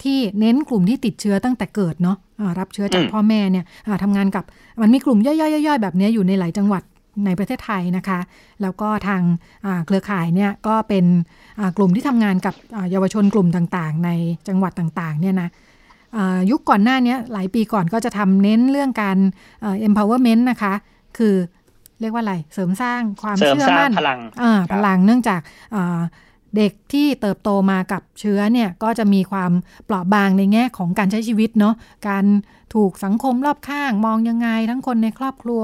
ที่เน้นกลุ่มที่ติดเชื้อตั้งแต่เกิดเนาะรับเชื้อจากพ่อแม่เนี่ยทำงานกับมันมีกลุ่มย่อยๆๆแบบนี้อยู่ในหลายจังหวัด ในประเทศไทยนะคะ แล้วก็ทางเครือข่ายเนี่ยก็เป็นกลุ่มที่ทำงานกับเยาวชนกลุ่มต่างๆ ในจังหวัดต่างๆเนี่ยนะยุคก่อนหน้านี้หลายปีก่อนก็จะทำเน้นเรื่องการ empowerment นะคะ คือเรียกว่าอะไร เสริมสร้างความเชื่อมั่นพลังพลังเนื่องจาก เด็กที่เติบโตมากับเชื้อเนี่ยก็จะมีความเปราะบางในแง่ของการใช้ชีวิตเนาะการถูกสังคมรอบข้างมองยังไง ทั้งคนในครอบครัว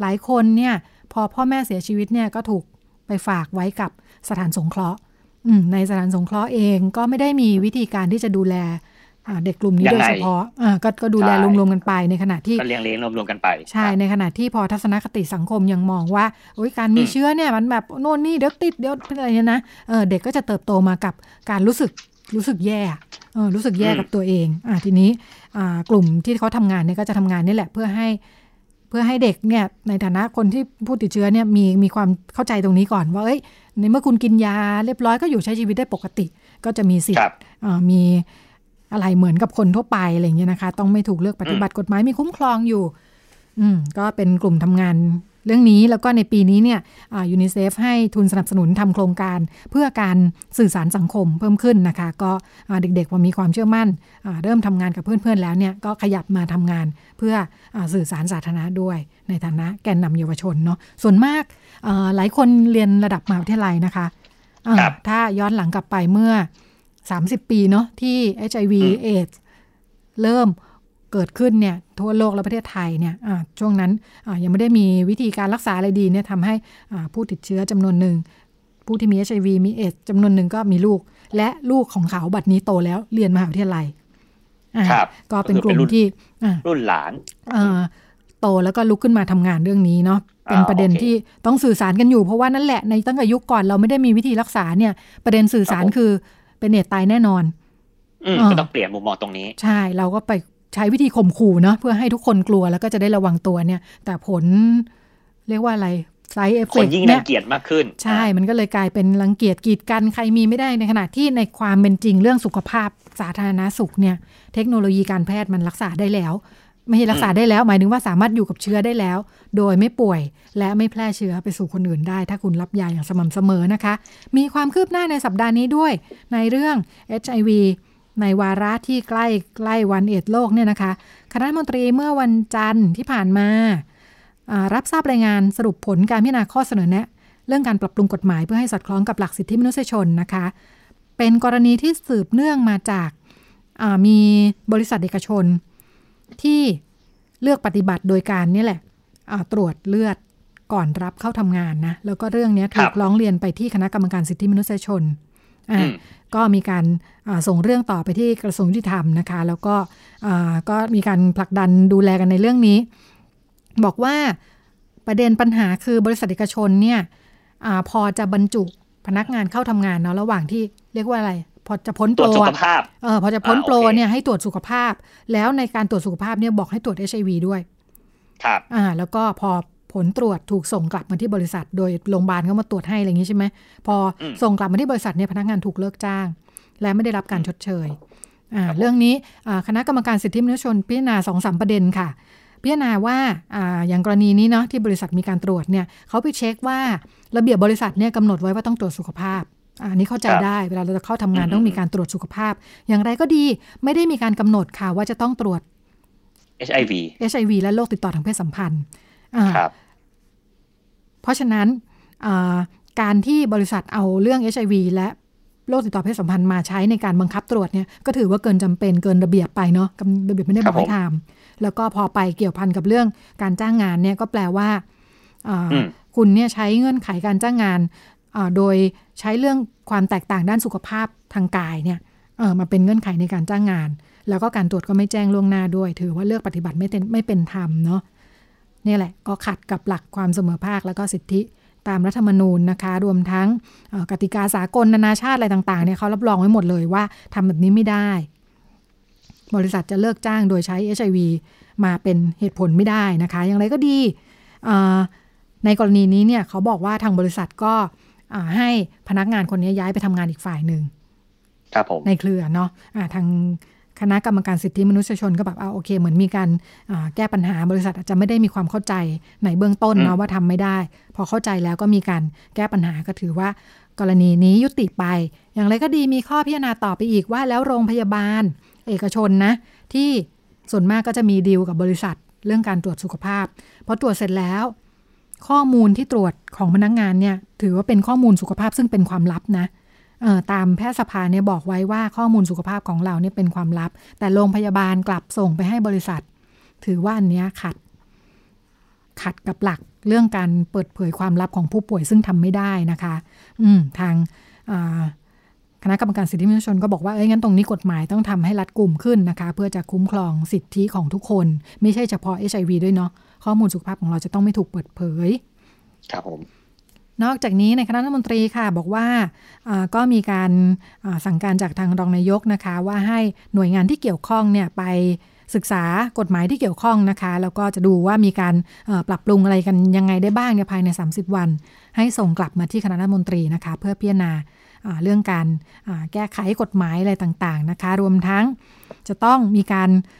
หลายคนเนี่ยพอพ่อแม่เสียชีวิตเนี่ยก็ถูกไปฝากไว้กับสถานสงเคราะห์ในสถานสงเคราะห์เองก็ไม่ได้มีวิธีการที่จะดูแล เด็กกลุ่มนี้โดยเฉพาะกก็ดูแลรวมๆกันไปในขณะที่ก็เลี้ยงเลี้ยงรวมๆกันไป ใช่ในขณะที่พอทัศนคติสังคมยังมองว่าการมีเชื้อเนี่ยมันแบบโน่นนี่เดี๋ยวติดเดี๋ยวเป็นอะไรเนี่ยนะเด็กก็จะเติบโตมากับการรู้สึกรู้สึกแย่รู้สึกแย่กับตัวเองอทีนี้กลุ่มที่เขาทำงานเนี่ยก็จะทำงานนี่แหละเพื่อให้เพื่อให้เด็กเนี่ยในฐานะคนที่ผู้ติดเชื้อเนี่ยมีมีความเข้าใจตรงนี้ก่อนว่าเอ้ยในเมื่อคุณกินยาเรียบร้อยก็อยู่ใช้ชีวิตได้ปกติ ก็จะมีสิทธิ์มี อะไรเหมือนกับคนทั่วไปอะไรเงี้ยนะคะ ต้องไม่ถูกเลือกปฏิบัติกฎหมายมีคุ้มครองอยู่ อืมก็เป็นกลุ่มทำงานเรื่องนี้แล้วก็ในปีนี้เนี่ยยูนิเซฟให้ทุนสนับสนุนทำโครงการเพื่อการสื่อสารสังคมเพิ่มขึ้นนะคะ ก็เด็กๆพอมีความเชื่อมั่น เริ่มทำงานกับเพื่อนๆแล้วเนี่ยก็ขยับมาทำงานเพื่ออสื่อสารสาธารณะด้วย ในฐานะแกนนำเยาวชนเนาะส่วนมากหลายคนเรียนระดับมหาวิทยาลัยนะคะ ถ้าย้อนหลังกลับไปเมื่อ 30 ปีเนาะที่ HIV เอดเริ่มเกิดขึ้นเนี่ยทั่วโลกและประเทศไทยเนี่ยช่วงนั้นยังไม่ได้มีวิธีการรักษาอะไรดีเนี่ยทำให้ผู้ติดเชื้อจำนวนหนึ่ง ผู้ที่มีเอชไอวีมีเอชจำนวนหนึ่งก็มีลูก และลูกของเขาบัดนี้โตแล้วเรียนมหาวิทยาลัยอ่าครับก็เป็นก็คือกลุ่เป็นมรุ่นที่อ่ารุ่นหลานเอ่อโตแล้วก็ลุกขึ้นมาทำงานเรื่องนี้เนาะเป็นอ่าประเด็นโอเคที่ต้องสื่อสารกันอยู่เพราะว่านั่นแหละในตั้งแต่ยุคก่อนเราไม่ได้มีวิธีรักษาเนี่ยประเด็นสื่อสารครับผมคือ เป็นเนตตายแน่นอน อืมอ่าก็ต้องเปลี่ยนมุมมองตรงนี้ ใช่ เราก็ไปใช้วิธีข่มขู่เนาะเพื่อให้ทุกคนกลัวแล้วก็จะได้ระวังตัวเนี่ย แต่ผลเรียกว่าอะไรไซเอฟคเฟนกยิ่งเนี่รัยงเกียจมากขึ้น ใช่ มันก็เลยกลายเป็นรังเกียจกีดกันใครมีไม่ได้ในขณะที่ในความเป็นจริงเรื่องสุขภาพสาธารณาสุขเนี่ย เทคโนโลยีการแพทย์มันรักษาได้แล้ว ไม่ใช่รักษาได้แล้วหมายถึงว่าสามารถอยู่กับเชื้อได้แล้ว โดยไม่ป่วยและไม่แพร่เชื้อไปสู่คนอื่นได้ ถ้าคุณรับยาอย่างสม่ำเสมอนะคะ มีความคืบหน้าในสัปดาห์นี้ด้วย ในเรื่อง HIV ในวาระที่ใกล้ใกล้วันเอดโลกเนี่ยนะคะ คณะมนตรีเมื่อวันจันทร์ที่ผ่านมารับทราบรายงานสรุปผลการพิจารณาข้อเสนอแนะ เรื่องการปรับปรุงกฎหมายเพื่อให้สอดคล้องกับหลักสิทธิมนุษยชนนะคะ เป็นกรณีที่สืบเนื่องมาจากามีบริษัทเอกชน ที่เลือกปฏิบัติโดยการนี่แหละอ่าตรวจเลือดก่อนรับเข้าทำงานนะ แล้วก็เรื่องเนี้ยถูครักบร้องเรียนไปที่คณะกรรมการสิทธิมนุษยชนอ่าอืมก็มีการอ่าส่งเรื่องต่อไปที่กระทรวงยุติธรรมนะคะ แล้วก็อ่าก็มีการผลักดันดูแลกันในเรื่องนี้ บอกว่าประเด็นปัญหาคือบริษัทเอกชนเนี่ยอาพอจะบรรจุพนักงานเข้าทำงานเนาะระหว่างที่เรียกว่าอะไร พอจะพ้นตรวจโปรสุขอะภาพเออพอจะพ้นอ่าโปรโอเคเนี่ยให้ตรวจสุขภาพ แล้วในการตรวจสุขภาพเนี่ยบอกให้ตรวจ HIV ด้วย ครับอ่าแล้วก็พอผลตรวจถูกส่งกลับมาที่บริษัท โดยโรงพยาบาลเขามาตรวจให้อะไรอย่างนี้ใช่ไหมพออมส่งกลับมาที่บริษัทเนี่ยพนักงานถูกเลิกจ้าง และไม่ได้รับการชดเชยอ่าเรื่องนี้อ่าคณะกรรมการสิทธิมนุษยชนพิจารณาสองสามประเด็นค่ะ พิจารณาว่าอ่าอย่างกรณีนี้เนาะที่บริษัทมีการตรวจเนี่ยเขาไปเช็คว่าระเบียบบริษัทเนี่ยกำหนดไว้ว่าต้องตรวจสุขภาพ อะอันนี้เข้าใจครับได้เวลาเราจะเข้าทำงานอืมต้องมีการตรวจสุขภาพ อย่างไรก็ดีไม่ได้มีการกำหนดค่ะว่าจะต้องตรวจ HIV HIV และโรคติดต่อทางเพศสัมพันธ์อ่าครับเพราะฉะนั้นอ่าการที่บริษัทเอาเรื่อง HIV และโรคติดต่อเพศสัมพันธ์มาใช้ในการบังคับตรวจเนี่ยก็ถือว่าเกินจำเป็นเกินระเบียบไปเนาะกำระเบียบไม่ได้บอกให้ทำแล้วก็พอไปเกี่ยวพันกับเรื่องการจ้างงานเนี่ยก็แปลว่าอ่าอืมคุณเนี่ยใช้เงื่อนไขการจ้างงานอ่า โดยใช้เรื่องความแตกต่างด้านสุขภาพทางกายเนี่ยมาเป็นเงื่อนไขในการจ้างงาน แล้วก็การตรวจก็ไม่แจ้งล่วงหน้าด้วย ถือว่าเลือกปฏิบัติไม่เป็นไม่เป็นธรรมเนาะนี่แหละก็ขัดกับหลักความเสมอภาคแล้วก็สิทธิตามรัฐธรรมนูญนะคะ รวมทั้งกติกาสากลนานาชาติอะไรต่างๆเนี่ยเขารับรองไว้หมดเลยว่าทำแบบนี้ไม่ได้ บริษัทจะเลิกจ้างโดยใช้ HIV มาเป็นเหตุผลไม่ได้นะคะ อย่างไรก็ดีในกรณีนี้เนี่ยเขาบอกว่าทางบริษัทก็ ให้พนักงานคนนี้ย้ายไปทำงานอีกฝ่ายหนึ่งครับผมในเครือเนาะะทางคณะกรรมการสิทธิมนุษยชนก็แบบเอาโอเค เหมือนมีการอ่าแก้ปัญหาบริษัทอาจจะไม่ได้มีความเข้าใจในเบื้องต้นเนาะว่าทำไม่ได้ พอเข้าใจแล้วก็มีการแก้ปัญหาก็ถือว่ากรณีนี้ยุติไป อย่างไรก็ดีมีข้อพิจารณาต่อไปอีกว่า แล้วโรงพยาบาล เอกชนนะ ที่ส่วนมากก็จะมีดีลกับบริษัทเรื่องการตรวจสุขภาพพอตรวจเสร็จแล้ว ข้อมูลที่ตรวจของพนักงานเนี่ยถือว่าเป็นข้อมูลสุขภาพซึ่งเป็นความลับนะตามแพทยสภาเนี่ยบอกไว้ว่าข้อมูลสุขภาพของเราเนี่ยเป็นความลับ แต่โรงพยาบาลกลับส่งไปให้บริษัท ถือว่าอันเนี้ยขัด ขัดกับหลักเรื่องการเปิดเผยความลับของผู้ป่วยซึ่งทำไม่ได้นะคะ อืมทางคณะกรรมการสิทธิมนุษยชนก็บอกว่าเอ้ยงั้นตรงนี้กฎหมายต้องทำให้รัดกุมขึ้นนะคะ เพื่อจะคุ้มครองสิทธิของทุกคน ไม่ใช่เฉพาะ HIV ด้วยเนาะ ข้อมูลสุขภาพของเราจะต้องไม่ถูกเปิดเผย ครับผม นอกจากนี้ในคณะรัฐมนตรีค่ะ บอกว่าอ่าก็มีการอ่าสั่งการจากทางรองนายกนะคะ ว่าให้หน่วยงานที่เกี่ยวข้องเนี่ยไปศึกษากฎหมายที่เกี่ยวข้องนะคะ แล้วก็จะดูว่ามีการเอ่อปรับปรุงอะไรกันยังไงได้บ้างเนี่ยภายใน 30 วัน ให้ส่งกลับมาที่คณะรัฐมนตรีนะคะ เพื่อพิจารณาอ่าเรื่องการอ่าแก้ไขกฎหมายอะไรต่างๆนะคะ รวมทั้งจะต้องมีการเอ่อ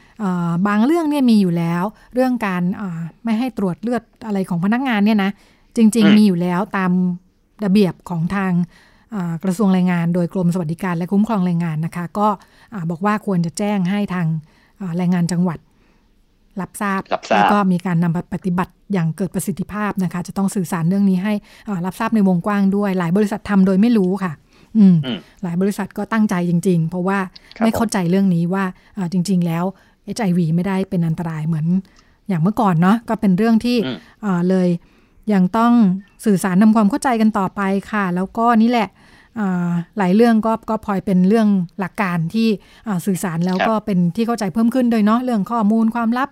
บางเรื่องเนี่ยมีอยู่แล้ว เรื่องการอ่าไม่ให้ตรวจเลือดอะไรของพนักงานเนี่ยนะจริงอืมๆมีอยู่แล้วตามระเบียบของทางอ่ากระทรวงแรงงาน โดยกรมสวัสดิการและคุ้มครองแรงงานนะคะ ก็อ่าบอกว่าควรจะแจ้งให้ทางอ่าแรงงานจังหวัดรับทราบรับทราบแล้วก็มีการนำไปปฏิบัติอย่างเกิดประสิทธิภาพนะคะ จะต้องสื่อสารเรื่องนี้ให้อ่ารับทราบในวงกว้างด้วย หลายบริษัททำโดยไม่รู้ค่ะ อืมอืมหลายบริษัทก็ตั้งใจจริง ๆ เพราะว่าครับไม่เข้าใจเรื่องนี้ว่าอ่าจริง ๆ แล้ว HIV ไม่ได้เป็นอันตรายเหมือนอย่างเมื่อก่อนเนาะก็เป็นเรื่องที่อืมอ่าเลยยังต้องสื่อสารทำความเข้าใจกันต่อไปค่ะ แล้วก็นี่แหละหลายเรื่องก็ก็พลอยเป็นเรื่องหลักการที่สื่อสารแล้วก็เป็นที่เข้าใจเพิ่มขึ้นโดยเนาะเรื่องข้อมูลความลับ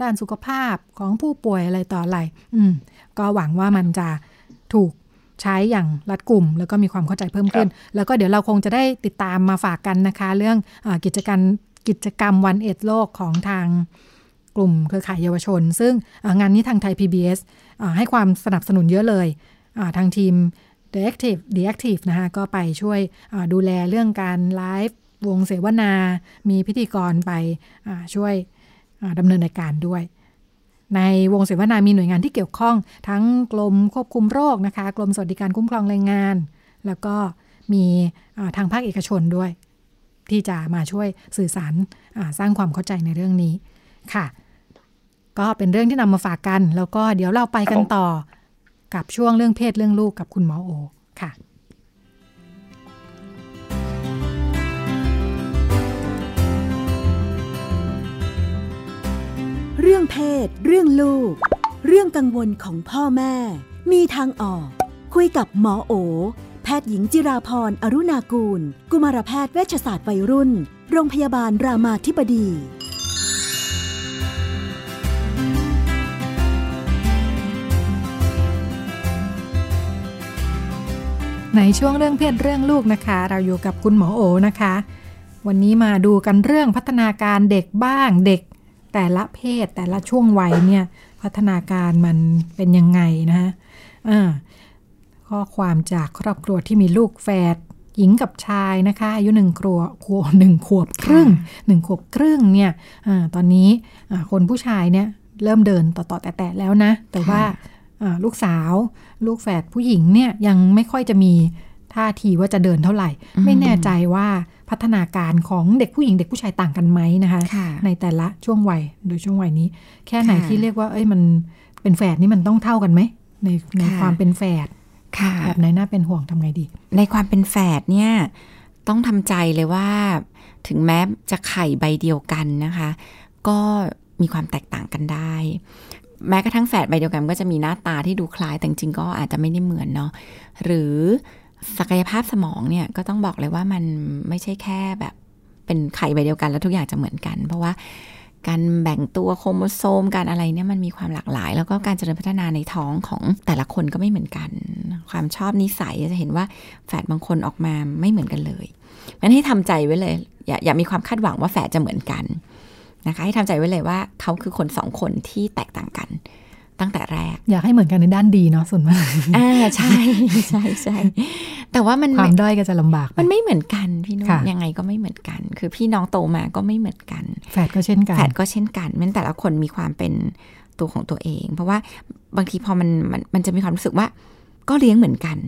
ด้านสุขภาพของผู้ป่วยอะไรต่ออะไรอืมก็หวังว่ามันจะถูกใช้อย่างรัดกลุ่ม แล้วก็มีความเข้าใจเพิ่มขึ้น แล้วก็เดี๋ยวเราคงจะได้ติดตามมาฝากกันนะคะ เรื่องอกิจกรรม กิจกรรมวันเอ็ดโลกของทางกลุ่มเครือข่ายเยาวชน ซึ่งงานนี้ทางไทย PBS ให้ความสนับสนุนเยอะเลย ทางทีม The Active The Active นะคะก็ไปช่วยดูแลเรื่องการไลฟ์วงเสวนา มีพิธีกรไปช่วยดำเนินรายการด้วย ในวงเสวนา มีหน่วยงานที่เกี่ยวข้อง ทั้งกรมควบคุมโรคนะคะกรมสวัสดิการคุ้มครองแรงงาน แล้วก็มีทางภาคเอกชนด้วย ที่จะมาช่วยสื่อสารสร้างความเข้าใจในเรื่องนี้ค่ะ ก็เป็นเรื่องที่นำมาฝากกัน แล้วก็เดี๋ยวเราไปกันต่อกับช่วงเรื่องเพศเรื่องลูกกับคุณหมอโอค่ะเรื่องเพศ เรื่องลูก เรื่องกังวลของพ่อแม่ มีทางออก คุยกับหมอโอ แพทย์หญิงจิราพรอรุณากูล กุมารแพทย์เวชศาสตร์วัยรุ่น โรงพยาบาลรามาธิบดี ในช่วงเรื่องเพศเรื่องลูกนะคะ เราอยู่กับคุณหมอโอนะคะ วันนี้มาดูกันเรื่องพัฒนาการเด็กบ้างเด็กแต่ละเพศแต่ละช่วงวัยเนี่ยพัฒนาการมันเป็นยังไงนะฮะอ่า ข้อความจากครอบครัวที่มีลูกแฝดหญิงกับชายนะคะอายุหนึ่งครัวขวบหนึ่งขวบครึ่งหนึ่งขวบครึ่งเนี่ยอตอนนี้คนผู้ชายเนี่ยเริ่มเดินต่อๆแต่ๆแล้วนะ แต่ว่าลูกสาว ลูกแฝดผู้หญิงเนี่ยยังไม่ค่อยจะมีท่าทีว่าจะเดินเท่าไหร่ ไม่แน่ใจว่าพัฒนาการของเด็กผู้หญิงเด็กผู้ชายต่างกันไหมนะคะคะในแต่ละช่วงวัยโดยช่วงวัยนี้ แค่ไหนที่เรียกว่า เอ้ยมันเป็นแฝดนี่มันต้องเท่ากันไหมในในความเป็นแฝด แบบไหนน่าเป็นห่วงทำไงดี ในความเป็นแฝดเนี่ย ต้องทำใจเลยว่า ถึงแม้จะไข่ใบเดียวกันนะคะ ก็มีความแตกต่างกันได้ แม้กระทั่งแฝดใบเดียวกันก็จะมีหน้าตาที่ดูคล้ายแต่จริงก็อาจจะไม่ได้เหมือนเนาะหรือศักยภาพสมองเนี่ยก็ต้องบอกเลยว่ามันไม่ใช่แค่แบบเป็นไข่ใบเดียวกันแล้วทุกอย่างจะเหมือนกัน เพราะว่า การแบ่งตัวโครโมโซมการอะไรเนี่ยมันมีความหลากหลาย แล้วก็การเจริญพัฒนาในท้องของแต่ละคนก็ไม่เหมือนกัน ความชอบนิสัยจะเห็นว่าแฝดบางคนออกมาไม่เหมือนกันเลยงั้นให้ทำใจไว้เลย อย่าอย่ามีความคาดหวังว่าแฝดจะเหมือนกันนะคะให้ทำใจไว้เลยว่าเขาคือคนสองคนที่แตกต่างกัน ตั้งแต่แรก อยากให้เหมือนกันในด้านดีเนาะส่วนมากอ่าใช่ใช่ใช่แต่ว่ามันความด้อยก็จะลำบาก มันไม่เหมือนกันพี่นุ่นยังไงก็ไม่เหมือนกัน คือพี่น้องโตมาก็ไม่เหมือนกัน แฝดก็เช่นกันแฝดก็เช่นกันมันแต่ละคนมีความเป็นตัวของตัวเอง เพราะว่าบางทีพอมันมันมันจะมีความรู้สึกว่าก็เลี้ยงเหมือนกัน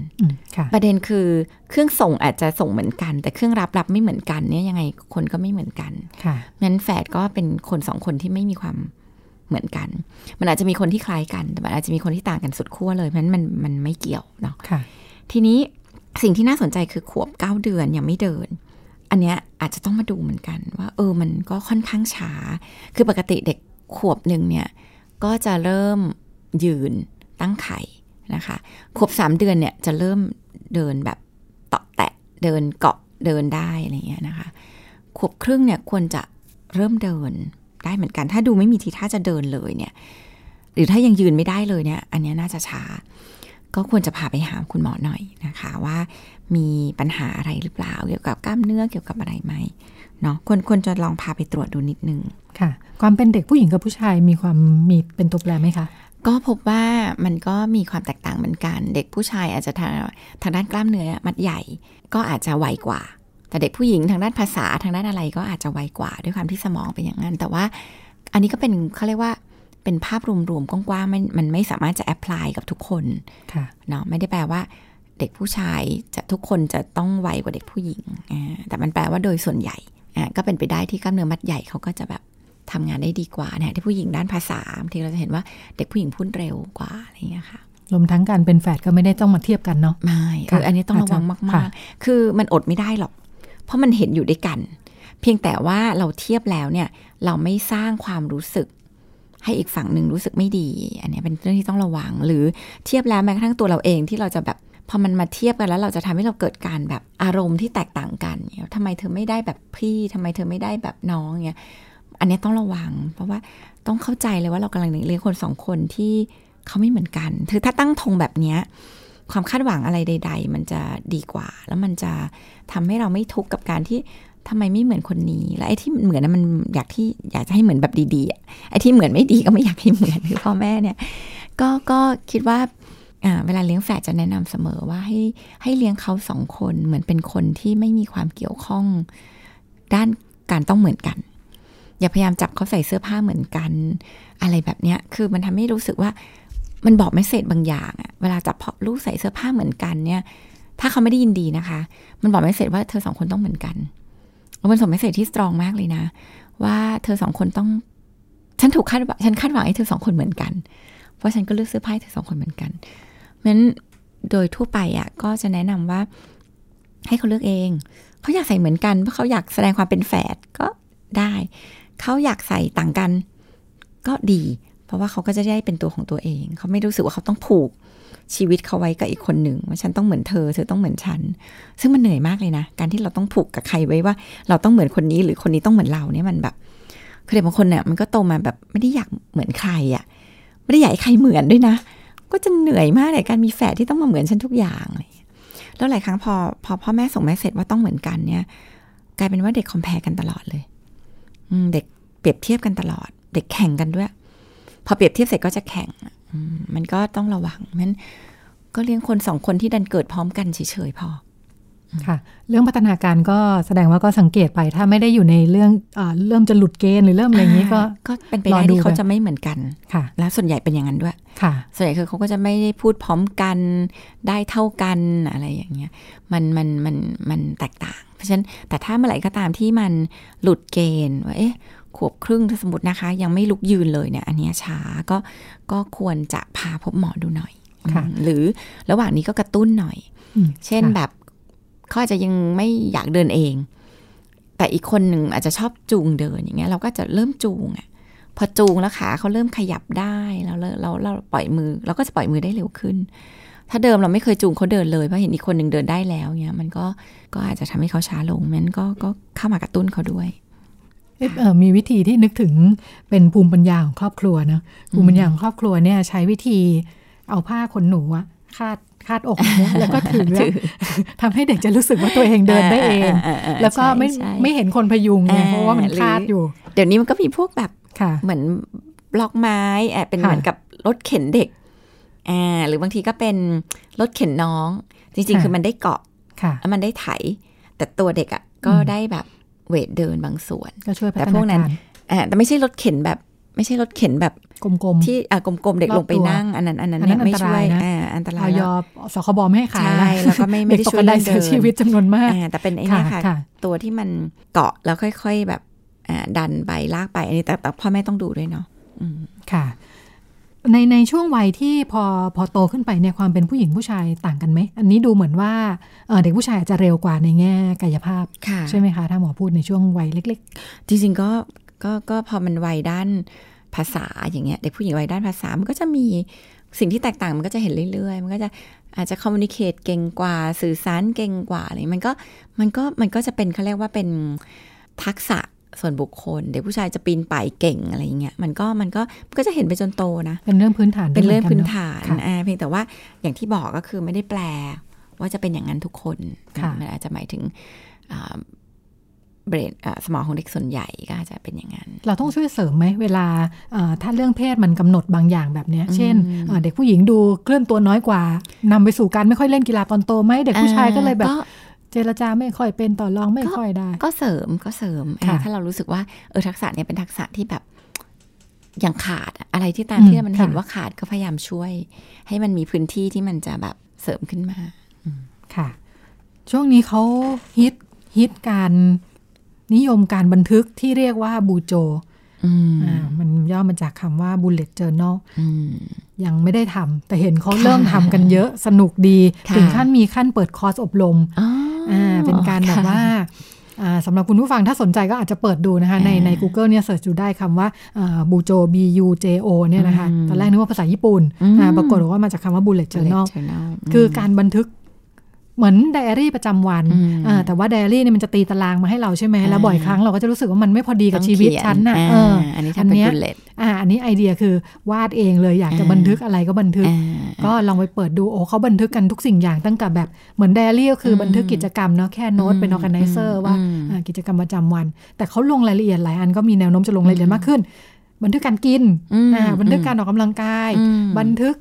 ประเด็นคือเครื่องส่งอาจจะส่งเหมือนกัน แต่เครื่องรับรับไม่เหมือนกันเนี่ยยังไงคนก็ไม่เหมือนกันงั้นแฝดก็เป็นคนสองคนที่ไม่มีความ เหมือนกัน มันอาจจะมีคนที่คล้ายกัน แต่มันอาจจะมีคนที่ต่างกันสุดขั้วเลยเพราะนั้นมันมันไม่เกี่ยวเนาะทีนี้สิ่งที่น่าสนใจคือขวบเก้าเดือนยังไม่เดิน อันเนี้ยอาจจะต้องมาดูเหมือนกัน ว่า เออมันก็ค่อนข้างช้า คือปกติเด็กขวบหนึ่งเนี่ยก็จะเริ่มยืนตั้งไข่นะคะขวบสามเดือนเนี่ยจะเริ่มเดินแบบเตาะแตะเดินเกาะเดินได้อะไรเงี้ยนะคะขวบครึ่งเนี่ยควรจะเริ่มเดิน ได้เหมือนกัน ถ้าดูไม่มีทีท่าจะเดินเลยเนี่ย หรือถ้ายังยืนไม่ได้เลยเนี่ย อันนี้น่าจะช้า ก็ควรจะพาไปหาคุณหมอหน่อยนะคะ ว่ามีปัญหาอะไรหรือเปล่า เกี่ยวกับกล้ามเนื้อเกี่ยวกับอะไรไหมเนาะควรควรจะลองพาไปตรวจดูนิดนึงค่ะ ความเป็นเด็กผู้หญิงกับผู้ชายมีความมีเป็นตัวแปรไหมคะก็พบว่ามันก็มีความแตกต่างเหมือนกัน เด็กผู้ชายอาจจะทางทางด้านกล้ามเนื้อมัดใหญ่ ก็อาจจะไวกว่า แต่เด็กผู้หญิงทางด้านภาษาทางด้านอะไรก็อาจจะไวกว่าด้วยความที่สมองเป็นอย่างนั้น แต่ว่าอันนี้ก็เป็นเขาเรียกว่าเป็นภาพรวมๆกว้างๆมันมันไม่สามารถจะแอพพลายกับทุกคนเนาะไม่ได้แปลว่าเด็กผู้ชายจะทุกคนจะต้องไวกว่าเด็กผู้หญิง แต่มันแปลว่าโดยส่วนใหญ่ก็เป็นไปได้ที่กล้ามเนื้อมัดใหญ่เขาก็จะแบบทำงานได้ดีกว่าเนี่ยที่ผู้หญิงด้านภาษาที่เราจะเห็นว่าเด็กผู้หญิงพูดเร็วกว่าอะไรเงี้ยค่ะรวมทั้งการเป็นแฝดก็ไม่ได้ต้องมาเทียบกันเนาะไม่คืออันนี้ต้องระวังมาก ๆ คือมันอดไม่ได้หรอก เพราะมันเห็นอยู่ด้วยกัน เพียงแต่ว่าเราเทียบแล้วเนี่ยเราไม่สร้างความรู้สึก ให้อีกฝั่งหนึ่งรู้สึกไม่ดี อันนี้เป็นเรื่องที่ต้องระวัง หรือเทียบแล้วแม้กระทั่งตัวเราเองที่เราจะแบบพอมันมาเทียบกันแล้วเราจะทำให้เราเกิดการแบบอารมณ์ที่แตกต่างกันเนี่ยทำไมเธอไม่ได้แบบพี่ทำไมเธอไม่ได้แบบน้องเนี่ยอันนี้ต้องระวัง เพราะว่าต้องเข้าใจเลยว่าเรากำลังเลี้ยงคนสองคนที่เขาไม่เหมือนกันคือถ้าตั้งธงแบบเนี้ย ความคาดหวังอะไรใด ๆ มันจะดีกว่า แล้วมันจะทำให้เราไม่ทุกข์กับการที่ทำไมไม่เหมือนคนนี้ และไอ้ที่เหมือนนั้นมันอยากที่อยากจะให้เหมือนแบบดีๆไอ้ที่เหมือนไม่ดีก็ไม่อยากให้เหมือนคือพ่อแม่เนี่ยก็ก็คิดว่าเวลาเลี้ยงแฝดจะแนะนำเสมอว่าให้ให้เลี้ยงเขาสองคนเหมือนเป็นคนที่ไม่มีความเกี่ยวข้อง ด้านการต้องเหมือนกัน อย่าพยายามจับเขาใส่เสื้อผ้าเหมือนกัน อะไรแบบเนี้ยคือมันทำให้รู้สึกว่า มันบอกไม่เสร็จบางอย่างอะเวลาจับลูกใส่เสื้อผ้าเหมือนกันเนี่ย ถ้าเขาไม่ได้ยินดีนะคะ มันบอกไม่เสร็จว่าเธอสองคนต้องเหมือนกันมันส่งไม่เสร็จที่สตรองมากเลยนะ ว่าเธอสองคนต้อง ฉันถูกคาดฉันคาดหวังให้เธอสองคนเหมือนกัน เพราะฉันก็เลือกเสื้อผ้าเธอสองคนเหมือนกันเพราะนั้นโดยทั่วไปอะก็จะแนะนำว่า ให้เขาเลือกเองเขาอยากใส่เหมือนกันเพราะเขาอยากแสดงความเป็นแฝดก็ได้ เขาอยากใส่ต่างกัน ก็ดี เพราะว่าเขาก็จะได้เป็นตัวของตัวเอง เขาไม่รู้สึกว่าเขาต้องผูกชีวิตเขาไว้กับอีกคนหนึ่งว่าฉันต้องเหมือนเธอ เธอต้องเหมือนฉัน ซึ่งมันเหนื่อยมากเลยนะ การที่เราต้องผูกกับใครไว้ว่า เราต้องเหมือนคนนี้หรือคนนี้ต้องเหมือนเราเนี่ยมันแบบคือเด็กบางคนเนี่ยมันก็โตมาแบบไม่ได้อยากเหมือนใครอะ่ะ ไม่ได้อยากให้ใครเหมือนด้วยนะ ก็จะเหนื่อยมากเลยการมีแฝดที่ต้องมาเหมือนฉันทุกอย่างเลยแล้วหลายครั้งพอพอพ่อแม่ส่งแม่เสร็จว่าต้องเหมือนกันเนี่ย กลายเป็นว่าเด็กคอมเพลกันตลอดเลยเด็กเปรียบเทียบกันตลอด เด็กแข่งกันด้วย พอเปรียบเทียบเสร็จก็จะแข่งมันก็ต้องระวังมันก็เลี้ยงคนสองคนที่ดันเกิดพร้อมกันเฉยๆพอค่ะ เรื่องพัฒนาการก็แสดงว่าก็สังเกตไป ถ้าไม่ได้อยู่ในเรื่องอเริ่มจะหลุดเกณฑ์หรือเริ่มอะไรอย่างนี้ก็ก็เป็นไปได้ที่เขาจะไม่เหมือนกันค่ะ แล้วส่วนใหญ่เป็นอย่างนั้นด้วยค่ะ ส่วนใหญ่คือเขาก็จะไม่ได้พูดพร้อมกันได้เท่ากันอะไรอย่างเงี้ยมันมันมันมันแตกต่าง เพราะฉะนั้นแต่ถ้าเมื่อไหร่ก็ตามที่มันหลุดเกณฑ์ว่าเอ๊ะ ขวบครึ่งถ้าสมมตินะคะ ยังไม่ลุกยืนเลยเนี่ยอันนี้ช้าก็ก็ควรจะพาพบหมอดูหน่อยหรือระหว่างนี้ก็กระตุ้นหน่อย เช่นแบบเขาอาจจะยังไม่อยากเดินเอง แต่อีกคนหนึ่งอาจจะชอบจูงเดินอย่างเงี้ยเราก็จะเริ่มจูงอะพอจูงแล้วขาเขาเริ่มขยับได้แล้วเราเราปล่อยมือเราก็จะปล่อยมือได้เร็วขึ้น ถ้าเดิมเราไม่เคยจูงเขาเดินเลยเพราะเห็นอีกคนหนึ่งเดินได้แล้วเงี้ยมันก็ก็อาจจะทำให้เขาช้าลงมันก็ก็เข้ามากระตุ้นเขาด้วย มีวิธีที่นึกถึงเป็นภูมิปัญญาของครอบครัวนะภูมิปัญญาของครอบครัวเนี่ยใช้วิธีเอาผ้าขนหนูอะคาดคาดอกแล้วก็ถือทำให้เด็กจะรู้สึกว่าตัวเองเดินได้เอง แล้วก็ไม่ไม่เห็นคนพยุงไงเพราะว่ามันคาดอยู่ เดี๋ยวนี้มันก็มีพวกแบบเหมือนบล็อกไม้เป็นเหมือนกับรถเข็นเด็กอ่าหรือบางทีก็เป็นรถเข็นน้อง จริง ๆ คือมันได้เกาะแล้วมันได้ไถ แต่ตัวเด็กอะก็ได้แบบ เวทเดินบางส่วน ก็ช่วยแต่พวกนั้นแต่ไม่ใช่รถเข็นแบบ ไม่ใช่รถเข็นแบบกลมๆที่อ่ากลมๆเด็กลงไปนั่ง อันนั้นอันนั้นเนี่ยไม่ช่วยอ่าอันตรายยอสคบไม่ให้ขายใช่แล้วก็ไม่ไม่ได้ช่วยเสียชีวิตจำนวนมากแต่เป็นไอ้นี่ค่ะ ตัวที่มันเกาะแล้วค่อย ๆแบบอ่าดันไปลากไปอันนี้แต่แต่พ่อแม่ต้องดูด้วยเนาะค่ะ ในในช่วงวัยที่พอพอโตขึ้นไปในความเป็นผู้หญิงผู้ชายต่างกันไหม อันนี้ดูเหมือนว่าเด็กผู้ชายอาจจะเร็วกว่าในแง่กายภาพ ใช่ไหมคะ ถ้าหมอพูดในช่วงวัยเล็ก ๆ จริงๆก็ก็ก็พอมันวัยด้านภาษาอย่างเงี้ยเด็กผู้หญิงวัยด้านภาษามันก็จะมีสิ่งที่แตกต่างมันก็จะเห็นเรื่อย ๆ มันก็จะอาจจะคอมมูนิเคตเก่งกว่าสื่อสารเก่งกว่าอะไรมันก็มันก็มันก็จะเป็นเขาเรียกว่าเป็นทักษะ ส่วนบุคคล เด็กผู้ชายจะปีนป่ายเก่งอะไรเงี้ยมันก็มันก็ก็จะเห็นไปจนโตนะ เป็นเรื่องพื้นฐานเป็นเรื่องพื้นฐานอ่าเพียงแต่ว่าอย่างที่บอกก็คือไม่ได้แปลว่าจะเป็นอย่างนั้นทุกคนมันอาจจะหมายถึงเบรดสมองของเด็กส่วนใหญ่ก็อาจจะเป็นอย่างนั้น เราต้องช่วยเสริมไหมเวลาถ้าเรื่องเพศมันกำหนดบางอย่างแบบนี้เช่น เด็กผู้หญิงดูเคลื่อนตัวน้อยกว่านำไปสู่การไม่ค่อยเล่นกีฬาตอนโตไหมเด็กผู้ชายก็เลยแบบ เจรจาไม่ค่อยเป็นต่อรองไม่ค่อยได้ ก็เสริมก็เสริมถ้าเรารู้สึกว่าเออทักษะเนี่ยเป็นทักษะที่แบบยังขาดอะไรที่ตามที่มันเห็นว่าขาดก็พยายามช่วย ให้มันมีพื้นที่ที่มันจะแบบเสริมขึ้นมาค่ะ ช่วงนี้เขาฮิตฮิตการนิยมการบันทึกที่เรียกว่าบูโจ มันย่อมาจากคำว่า bullet journal ยังไม่ได้ทำแต่เห็นเขาเริ่มทำกันเยอะสนุกดี ถึงขั้นมีขั้นเปิดคอร์สอบรมอ่าเป็นการแบบว่าสำหรับคุณผู้ฟังถ้าสนใจก็อาจจะเปิดดูนะคะในใน Google เนี่ยเสิร์ชดูได้คำว่าบูโจ B U J O เนี่ยนะคะตอนแรกนึกว่าภาษาญี่ปุ่นปรากฏว่ามาจากคำว่า bullet journal คือการบันทึก เหมือนไดอารี่ประจำวันแต่ว่าไดอารี่เนี่ยมันจะตีตารางมาให้เราใช่ไหมแล้วบ่อยครั้งเราก็จะรู้สึกว่ามันไม่พอดีกับชีวิตฉันน่ะอันนี้อันนี้อ่าอันนี้ไอเดียคือวาดเองเลยอยากจะบันทึกอะไรก็บันทึก ก็ลองไปเปิดดูโอ้เขาบันทึกกันทุกสิ่งอย่างตั้งแต่แบบเหมือนไดอารี่ก็คือบันทึกกิจกรรมเนาะแค่โน้ตเป็น organizer ว่ากิจกรรมประจำวัน แต่เขาลงรายละเอียดหลายอันก็มีแนวโน้มจะลงรายละเอียดมากขึ้น บันทึกการกินบันทึกการออกกำลังกาย บันทึก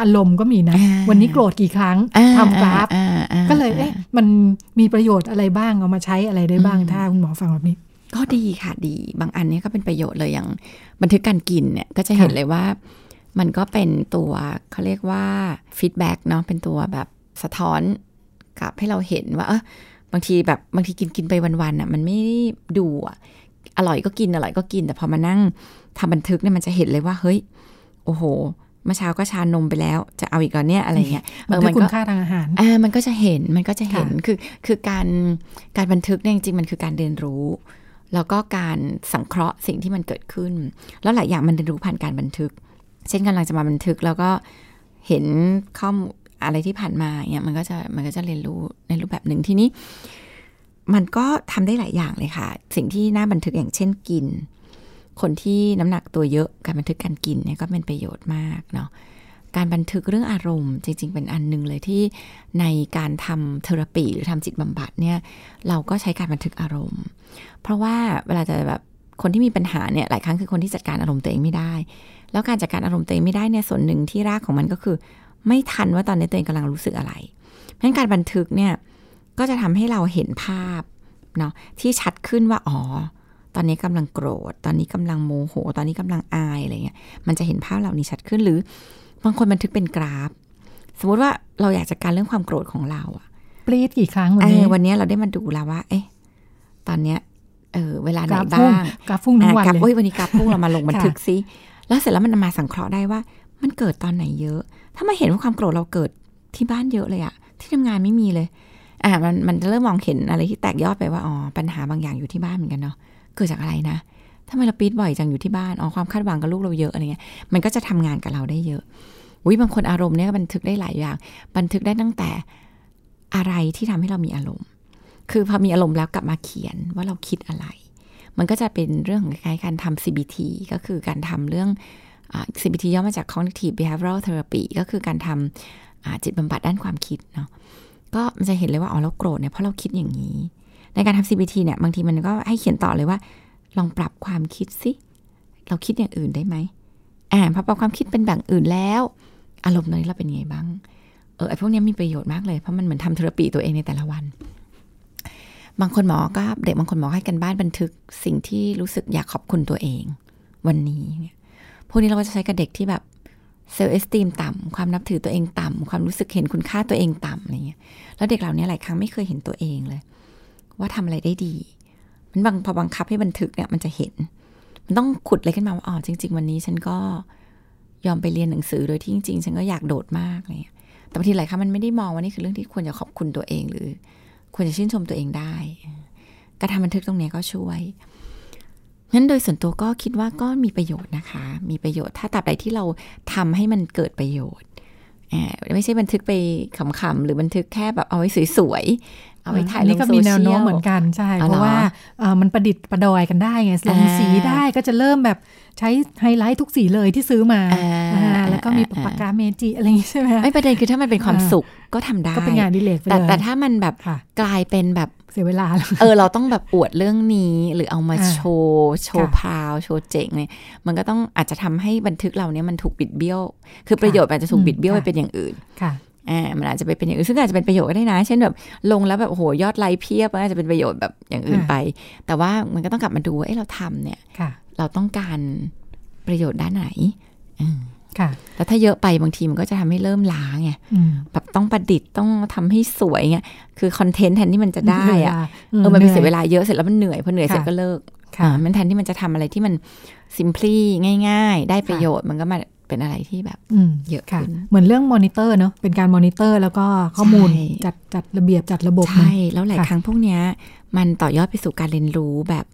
อารมณ์ก็มีนะ วันนี้โกรธกี่ครั้งทำกราฟ ก็เลยเอ๊ะมันมีประโยชน์อะไรบ้างเอามาใช้อะไรได้บ้างถ้าคุณหมอฟังแบบนี้ ก็ดีค่ะดี บางอันนี้ก็เป็นประโยชน์เลยอย่าง บันทึกการกินเนี่ยก็จะเห็นเลยว่า มันก็เป็นตัวเขาเรียกว่า feedback เนาะเป็นตัวแบบสะท้อนกับให้เราเห็นว่าเออบางทีแบบบางทีกินกินไปวันๆอะ มันไม่ดูอะอร่อยก็กินอร่อยก็กิน แต่พอมานั่งทำบันทึกเนี่ยมันจะเห็นเลยว่าเฮ้ย โอ้โห เมื่อเช้าก็ชานมไปแล้ว จะเอาอีกก่อนเนี่ยอะไรเงี้ยมันคุณค่าทางอาหารอ่ามันก็จะเห็นมันก็จะเห็นคือคือการการบันทึกเนี่ยจริงๆมันคือการเรียนรู้ แล้วก็การสังเคราะห์สิ่งที่มันเกิดขึ้น แล้วหลายอย่างมันเรียนรู้ผ่านการบันทึก เช่นกำลังจะมาบันทึกแล้วก็เห็นข้อมอะไรที่ผ่านมาเนี่ยมันก็จะมันก็จะเรียนรู้ในรูปแบบหนึ่งทีนี้ มันก็ทำได้หลายอย่างเลยค่ะ สิ่งที่น่าบันทึกอย่างเช่นกิน คนที่น้ำหนักตัวเยอะการบันทึกการกินเนี่ยก็เป็นประโยชน์มากเนาะการบันทึกเรื่องอารมณ์จริง ๆ เป็นอันหนึ่งเลยที่ในการทำเทอราปีหรือทำจิตบำบัดเนี่ยเราก็ใช้การบันทึกอารมณ์ เพราะว่าเวลาจะแบบคนที่มีปัญหาเนี่ยหลายครั้งคือคนที่จัดการอารมณ์ตัวเองไม่ได้ แล้วการจัดการอารมณ์ตัวเองไม่ได้เนี่ยส่วนหนึ่งที่รากของมันก็คือ ไม่ทันว่าตอนนี้ตัวเองกำลังรู้สึกอะไร เพราะการบันทึกเนี่ยก็จะทำให้เราเห็นภาพเนาะที่ชัดขึ้นว่าอ๋อ ตอนนี้กำลังโกรธ ตอนนี้กำลังโมโห ตอนนี้กำลังอายอะไรเงี้ย มันจะเห็นภาพเหล่านี้ชัดขึ้นหรือบางคนบันทึกเป็นกราฟ สมมติว่าเราอยากจัดการเรื่องความโกรธของเราอะปรีดกี่ครั้งวันนี้วันนี้เราได้มาดูแล้วว่า เอ๊ะตอนเนี้ยเออเวลาไหนบ้างกราฟพุ่งทั้งวันเลยวันนี้กราฟพุ่งเรามาลงบันทึกซิแล้วเสร็จแล้วมันมาสังเคราะห์ได้ว่า มันเกิดตอนไหนเยอะ ถ้ามาเห็นว่าความโกรธเราเกิดที่บ้านเยอะเลยอะที่ทำงานไม่มีเลย อ่ามันมันจะเริ่มมองเห็นอะไรที่แตกยอดไปว่าอ๋อปัญหาบางอย่างอยู่ที่บ้านเหมือนกันเนาะ เกิดจากอะไรนะทำไมเราปีดบ่อยจังอยู่ที่บ้านอ๋อความคาดหวังกับลูกเราเยอะอะไรเงี้ยมันก็จะทำงานกับเราได้เยอะวิบางคนอารมณ์เนี่ยบันทึกได้หลายอย่าง บันทึกได้ตั้งแต่อะไรที่ทำให้เรามีอารมณ์ คือพอมีอารมณ์แล้วกลับมาเขียนว่าเราคิดอะไร มันก็จะเป็นเรื่องของคล้ายการทำ CBT ก็คือการทำเรื่อง CBT ย่อมาจาก Cognitive Behavioral Therapy ก็คือการทำจิตบำบัดด้านความคิดเนาะก็มันจะเห็นเลยว่าอ๋อเราโกรธเนี่ยเพราะเราคิดอย่างนี้ ในการทำ CBT เนี่ยบางทีมันก็ให้เขียนต่อเลยว่า ลองปรับความคิดสิ เราคิดอย่างอื่นได้ไหมอ่าพอปรับความคิดเป็นแบบอื่นแล้ว อารมณ์ตอนั้เราเป็นไงบ้าง เออไอพวกนี้มีประโยชน์มากเลย เพราะมันเหมือนทำเทอราปีตัวเองในแต่ละวัน บางคนหมอก็เด็กบางคนหมอให้กันบ้านบันทึกสิ่งที่รู้สึกอยากขอบคุณตัวเอง วันนี้เนี่ยพวกนี้เราก็จะใช้กับเด็กที่แบบเซลล์เอสติมต่ำความนับถือตัวเองต่ำความรู้สึกเห็นคุณค่าตัวเองต่ำอะไรเงี้ยแล้วเด็กเหล่านี้หลายครั้งไม่เคยเห็นตัวเองเลย ว่าทำอะไรได้ดี มันบางพอบังคับให้บันทึกเนี่ยมันจะเห็น มันต้องขุดเลยขึ้นมาว่าอ๋อจริง ๆ วันนี้ฉันก็ยอมไปเรียนหนังสือโดยที่จริงๆฉันก็อยากโดดมากเลยแต่บางทีหลายครั้งมันไม่ได้มองว่านี่คือเรื่องที่ควรจะขอบคุณตัวเองหรือ ควรจะชื่นชมตัวเองได้ การทำบันทึกตรงนี้ก็ช่วยงั้นโดยส่วนตัวก็คิดว่าก็มีประโยชน์นะคะ มีประโยชน์ถ้าตราบใดที่เราทำให้มันเกิดประโยชน์ไม่ใช่บันทึกไปขำๆหรือบันทึกแค่แบบเอาไว้สวย เอาไปถ่ายลงโซเชียลก็มีแนวโน้มเหมือนกันใช่ เพราะว่ามันประดิษฐ์ประดอยกันได้ไงลงสีได้ก็จะเริ่มแบบใช้ไฮไลท์ทุกสีเลยที่ซื้อมา แล้วก็มีปากกาเมจิอะไรอย่างนี้ใช่ไหมไม่ประเด็นคือถ้ามันเป็นความสุขก็ทำได้ ก็เป็นงานดิเลกแต่แต่ถ้ามันแบบกลายเป็นแบบเสียเวลา เออ เราต้องแบบอวดเรื่องนี้หรือเอามาโชว์ โชว์พาว โชว์เจ๋งเนี่ยมันก็ต้องอาจจะทำให้บันทึกเราเนี่ยมันถูกบิดเบี้ยว คือประโยชน์อาจจะถูกบิดเบี้ยวไปเป็นอย่างอื่น อ่ามันอาจจะไปเป็นอย่างอื่นซึ่งอาจจะเป็นประโยชน์ก็ได้นะ เช่นแบบลงแล้วแบบโอ้โหยอดไลค์เพียบอาจจะเป็นประโยชน์แบบอย่างอื่นไป แต่ว่ามันก็ต้องกลับมาดูว่าเอ้เราทำเนี่ยเราต้องการประโยชน์ด้านไหนค่ะ แล้วถ้าเยอะไปบางทีมันก็จะทำให้เริ่มล้าไงแบบต้องประดิษฐ์ต้องทำให้สวยไงคือ content แทนที่มันจะได้อะเออมันมีเสียเวลาเยอะเสร็จแล้วมันเหนื่อยพอเหนื่อยเสร็จก็เลิกมันแทนที่มันจะทำอะไรที่มัน simply ง่าย ๆ ได้ประโยชน์มันก็มา เป็นอะไรที่แบบเยอะขึ้นเหมือนเรื่องมอนิเตอร์เนาะเป็นการมอนิเตอร์ แล้วก็ข้อมูลจัดจัดระเบียบจัดระบบใช่แล้วหลายครั้งพวกเนี้ยมันต่อยอดไปสู่การเรียนรู้แบบ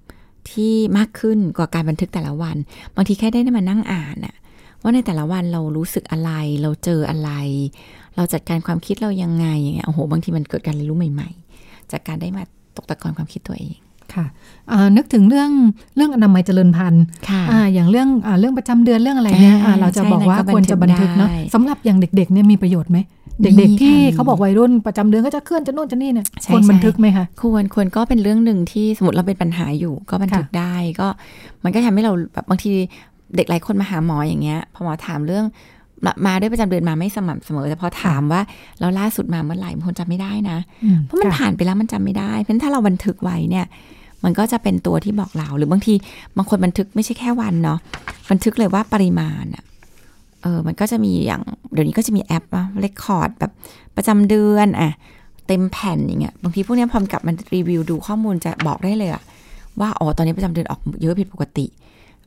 ที่มากขึ้นกว่าการบันทึกแต่ละวัน บางทีแค่ได้มานั่งอ่านอะว่าในแต่ละวันเรารู้สึกอะไร เราเจออะไร เราจัดการความคิดเรายังไงอย่างเงี้ยโอ้โหบางทีมันเกิดการเรียนรู้ใหม่ ๆ จากการได้มาตกตะกอนความคิดตัวเอง ค่ะนึกถึงเรื่องเรื่องอนามัยเจริญพันธุ์อย่างเรื่องอเรื่องประจำเดือนเรื่องอะไรเนี่ยเราจะบอกว่าควรจะบันทึกเนาะสำหรับอย่างเด็กๆเนี่ยมีประโยชน์ไหมเด็กๆที่เขาบอกวัยรุ่นประจำเดือนก็จะเคลื่อนจะโน่นจะนี่เนี่ยควรบันทึกไหมคะควรควรก็เป็นเรื่องหนึ่งที่สมมติเราเป็นปัญหาอยู่ก็บันทึกได้ก็มันก็ทำให้เราแบบบางทีเด็กหลายคนมาหาหมออย่างเงี้ยพอหมอถามเรื่องมาด้วยประจำเดือนมาไม่สม่ำเสมอ แต่พอถามว่าเราล่าสุดมาเมื่อไหร่บางคนจำไม่ได้นะ เพราะมันผ่านไปแล้วมันจำไม่ได้ เพราะถ้าเราบันทึกไว้เนี่ย มันก็จะเป็นตัวที่บอกเรา หรือบางทีบางคนบันทึกไม่ใช่แค่วันเนาะบันทึกเลยว่าปริมาณอะเออมันก็จะมีอย่างเดี๋ยวนี้ก็จะมีแอปนะเรคคอร์ดแบบประจำเดือนอะเต็มแผ่นอย่างเงี้ยบางทีพวกนี้พอกลับมันรีวิวดูข้อมูลจะบอกได้เลยอะว่าอ๋อตอนนี้ประจำเดือนออกเยอะผิดปกติ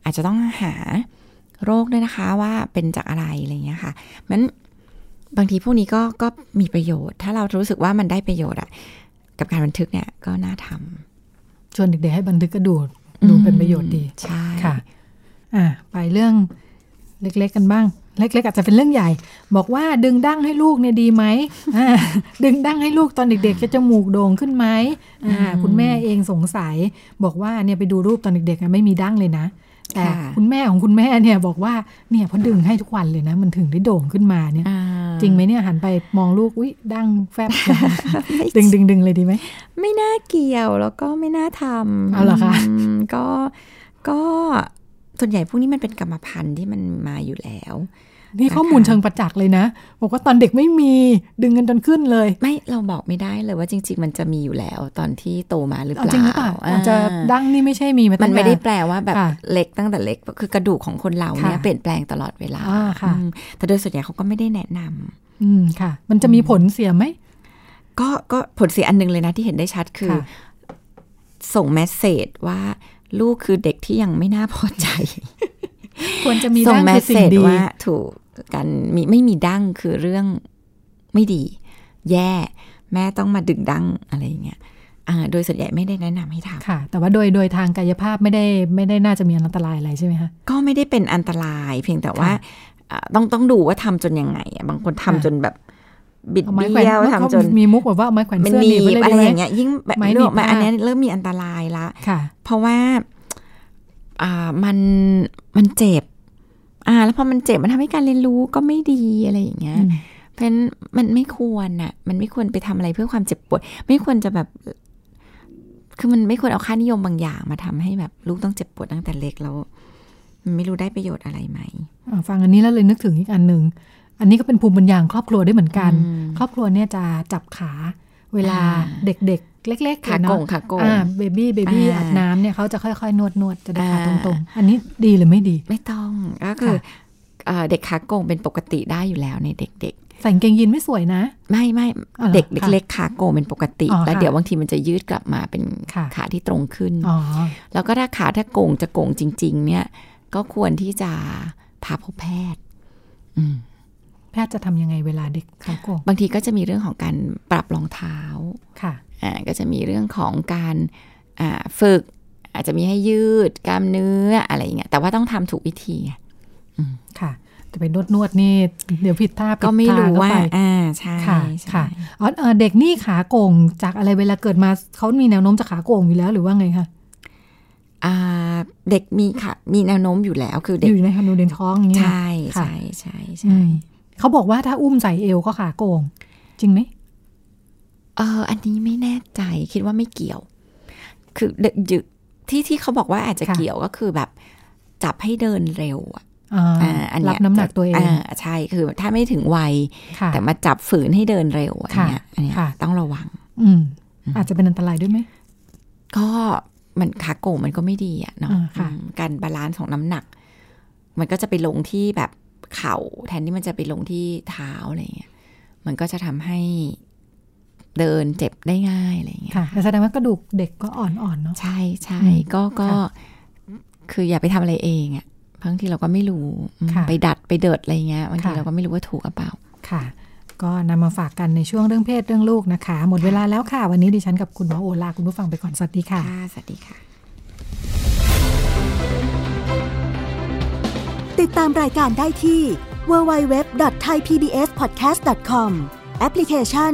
อาจจะต้องหาโรคด้วยนะคะว่าเป็นจากอะไรอะไรเงี้ยค่ะมันบางทีพวกนี้ก็ก็มีประโยชน์ ถ้าเรารู้สึกว่ามันได้ประโยชน์อะกับการบันทึกเนี่ยก็น่าทำ ชวนเด็กๆให้บันทึกกระดูดดูเป็นประโยชน์ดีใช่ค่ะ อ่าไปเรื่องเล็กๆกันบ้าง เล็กๆอาจจะเป็นเรื่องใหญ่ บอกว่าดึงดั้งให้ลูกเนี่ยดีไหมดึงดั้งให้ลูกตอนเด็กๆจะจมูกโด่งขึ้นไหมอ่าคุณแม่เองสงสัย บอกว่าเนี่ยไปดูรูปตอนเด็กๆไม่มีดั้งเลยนะ แต่คุณแม่ของคุณแม่เนี่ยบอกว่าเนี่ยพอดึงให้ทุกวันเลยนะ มันถึงได้โด่งขึ้นมาเนี่ย จริงไหมเนี่ยหันไปมองลูกอุ้ยดั้งแฟบดึงดึงดึงเลยดีไหมไม่น่าเกี่ยวแล้วก็ไม่น่าทำเอาเหรอคะก็ก็ส่วนใหญ่พวกนี้มันเป็นกรรมพันธุ์ที่มันมาอยู่แล้ว นี่ข้อมูลเชิงประจักษ์เลยนะ บอกว่าตอนเด็กไม่มีดึงกันจนขึ้นเลย ไม่เราบอกไม่ได้เลยว่าจริง ๆ มันจะมีอยู่แล้วตอนที่โตมาหรือเปล่าจริงหรือเปล่าอาจจะดั้งนี่ไม่ใช่มีมันไม่ได้แปลว่าแบบเล็กตั้งแต่เล็กคือกระดูกของคนเราเนี่ยเปลี่ยนแปลงตลอดเวลาแต่โดยส่วนใหญ่เขาก็ไม่ได้แนะนำอืมค่ะ มันจะมีผลเสียไหมก็ก็ผลเสียอันนึงเลยนะที่เห็นได้ชัดคือ ส่งแมสเซจว่าลูกคือเด็กที่ยังไม่น่าพอใจ ควรจะมีส่งแมสเซจว่าถูกการมีไม่มีดั้งคือเรื่องไม่ดี แย่ แม่ต้องมาดึงดั้งอะไรอย่างเงี้ยโดยส่วนใหญ่ไม่ได้แนะนำให้ทำค่ะ แต่ว่าโดยโดยทางกายภาพไม่ได้ไม่ได้น่าจะมีอันตรายอะไรใช่ไหมคะก็ไม่ได้เป็นอันตราย เพียงแต่ว่าต้องต้องดูว่าทำจนยังไงบางคนทำจนแบบบิดเบี้ยวทำจนมีมุกแบบว่าไม้แขวนเสื้อหนีบอะไรอย่างเงี้ยยิ่งแบบไม่หอันนี้เริ่มมีอันตรายละเพราะว่า อ่ามันมันเจ็บ อ่า แล้วพอมันเจ็บมันทำให้การเรียนรู้ก็ไม่ดีอะไรอย่างเงี้ยเพราะนั้นมันไม่ควรอะมันไม่ควรไปทำอะไรเพื่อความเจ็บปวด ไม่ควรจะแบบ คือมันไม่ควรเอาค่านิยมบางอย่างมาทำให้แบบลูกต้องเจ็บปวดตั้งแต่เล็กแล้ว มันไม่รู้ได้ประโยชน์อะไรไหมฟังอันนี้แล้วเลยนึกถึงอีกอันหนึ่งอันนี้ก็เป็นภูมิปัญญาครอบครัวได้เหมือนกัน ครอบครัวเนี่ยจะจับขาเวลาเด็กๆ เล็กๆขาโก่งขาโก่งเบบี้เบบี้อาบน้ำเนี่ยเขาจะค่อยๆ นวดนวดจะได้ขาตรงๆ อันนี้ดีหรือไม่ดี ไม่ต้องก็คือเด็กขาโกงเป็นปกติได้อยู่แล้วในเด็กๆใส่เกงยีนไม่สวยนะ ไม่ไม่เด็กเล็กขาโกงเป็นปกติ แล้วเดี๋ยวบางทีมันจะยืดกลับมาเป็นขาที่ตรงขึ้นแล้วก็ถ้าขาถ้าโกงจะโกงจริง ๆ เนี่ย ก็ควรที่จะพาพบแพทย์แพทย์จะทำยังไงเวลาเด็กขาโกงบางทีก็จะมีเรื่องของการปรับรองเท้าค่ะ อ่าก็จะมีเรื่องของการอ่าฝึก อาจจะมีให้ยืดกล้ามเนื้ออะไรอย่างเงี้ยแต่ว่าต้องทำถูกวิธีค่ะจะไปนวดนวดนี่เดี๋ยวผิดท่าก็ไม่รู้ว่าอ่าใช่ค่ะค่ะอ๋อเด็กนี่ขาโก่งจากอะไรเวลาเกิดมาเขามีแนวโน้มจะขาโก่งอยู่แล้วหรือว่าไงคะเด็กมีค่ะมีแนวโน้มอยู่แล้วคือเด็กอยู่ในคันดูเดนท้องอย่างเงี้ยใช่ใช่ใช่ใช่เขาบอกว่าถ้าอุ้มใส่เอวก็ขาโก่งจริงไหม เอออันนี้ไม่แน่ใจคิดว่าไม่เกี่ยว คือเด็กที่ที่เขาบอกว่าอาจจะเกี่ยวก็คือแบบ จับให้เดินเร็วอะอันนี้รับน้ำหนักตัวเองใช่คือถ้าไม่ถึงวัย แต่มาจับฝืนให้เดินเร็วอันนี้อันนี้ต้องระวัง อืมอาจจะเป็นอันตรายด้วยไหมก็มันขาโก่งมันก็ไม่ดีอะเนาะการ balance ของน้ำหนัก มันก็จะไปลงที่แบบเข่า แทนที่มันจะไปลงที่เท้าอะไรเงี้ยมันก็จะทำให้ เดินเจ็บได้ง่ายอะไรเงี้ยค่ะแต่แสดงว่ากระดูกเด็กก็อ่อนๆเนาะใช่ใช่ก็ก็คืออย่าไปทำอะไรเองอะบางทีเราก็ไม่รู้ไปดัดไปเดิดอะไรเงี้ยบางทีเราก็ไม่รู้ว่าถูกหรือเปล่าค่ะ ก็นำมาฝากกันในช่วงเรื่องเพศเรื่องลูกนะคะ หมดเวลาแล้วค่ะ วันนี้ดิฉันกับคุณหมอโอลาคุณผู้ฟังไปก่อนสวัสดีค่ะสวัสดีค่ะ ติดตามรายการได้ที่ www.thaipbspodcast.com แอปพลิเคชัน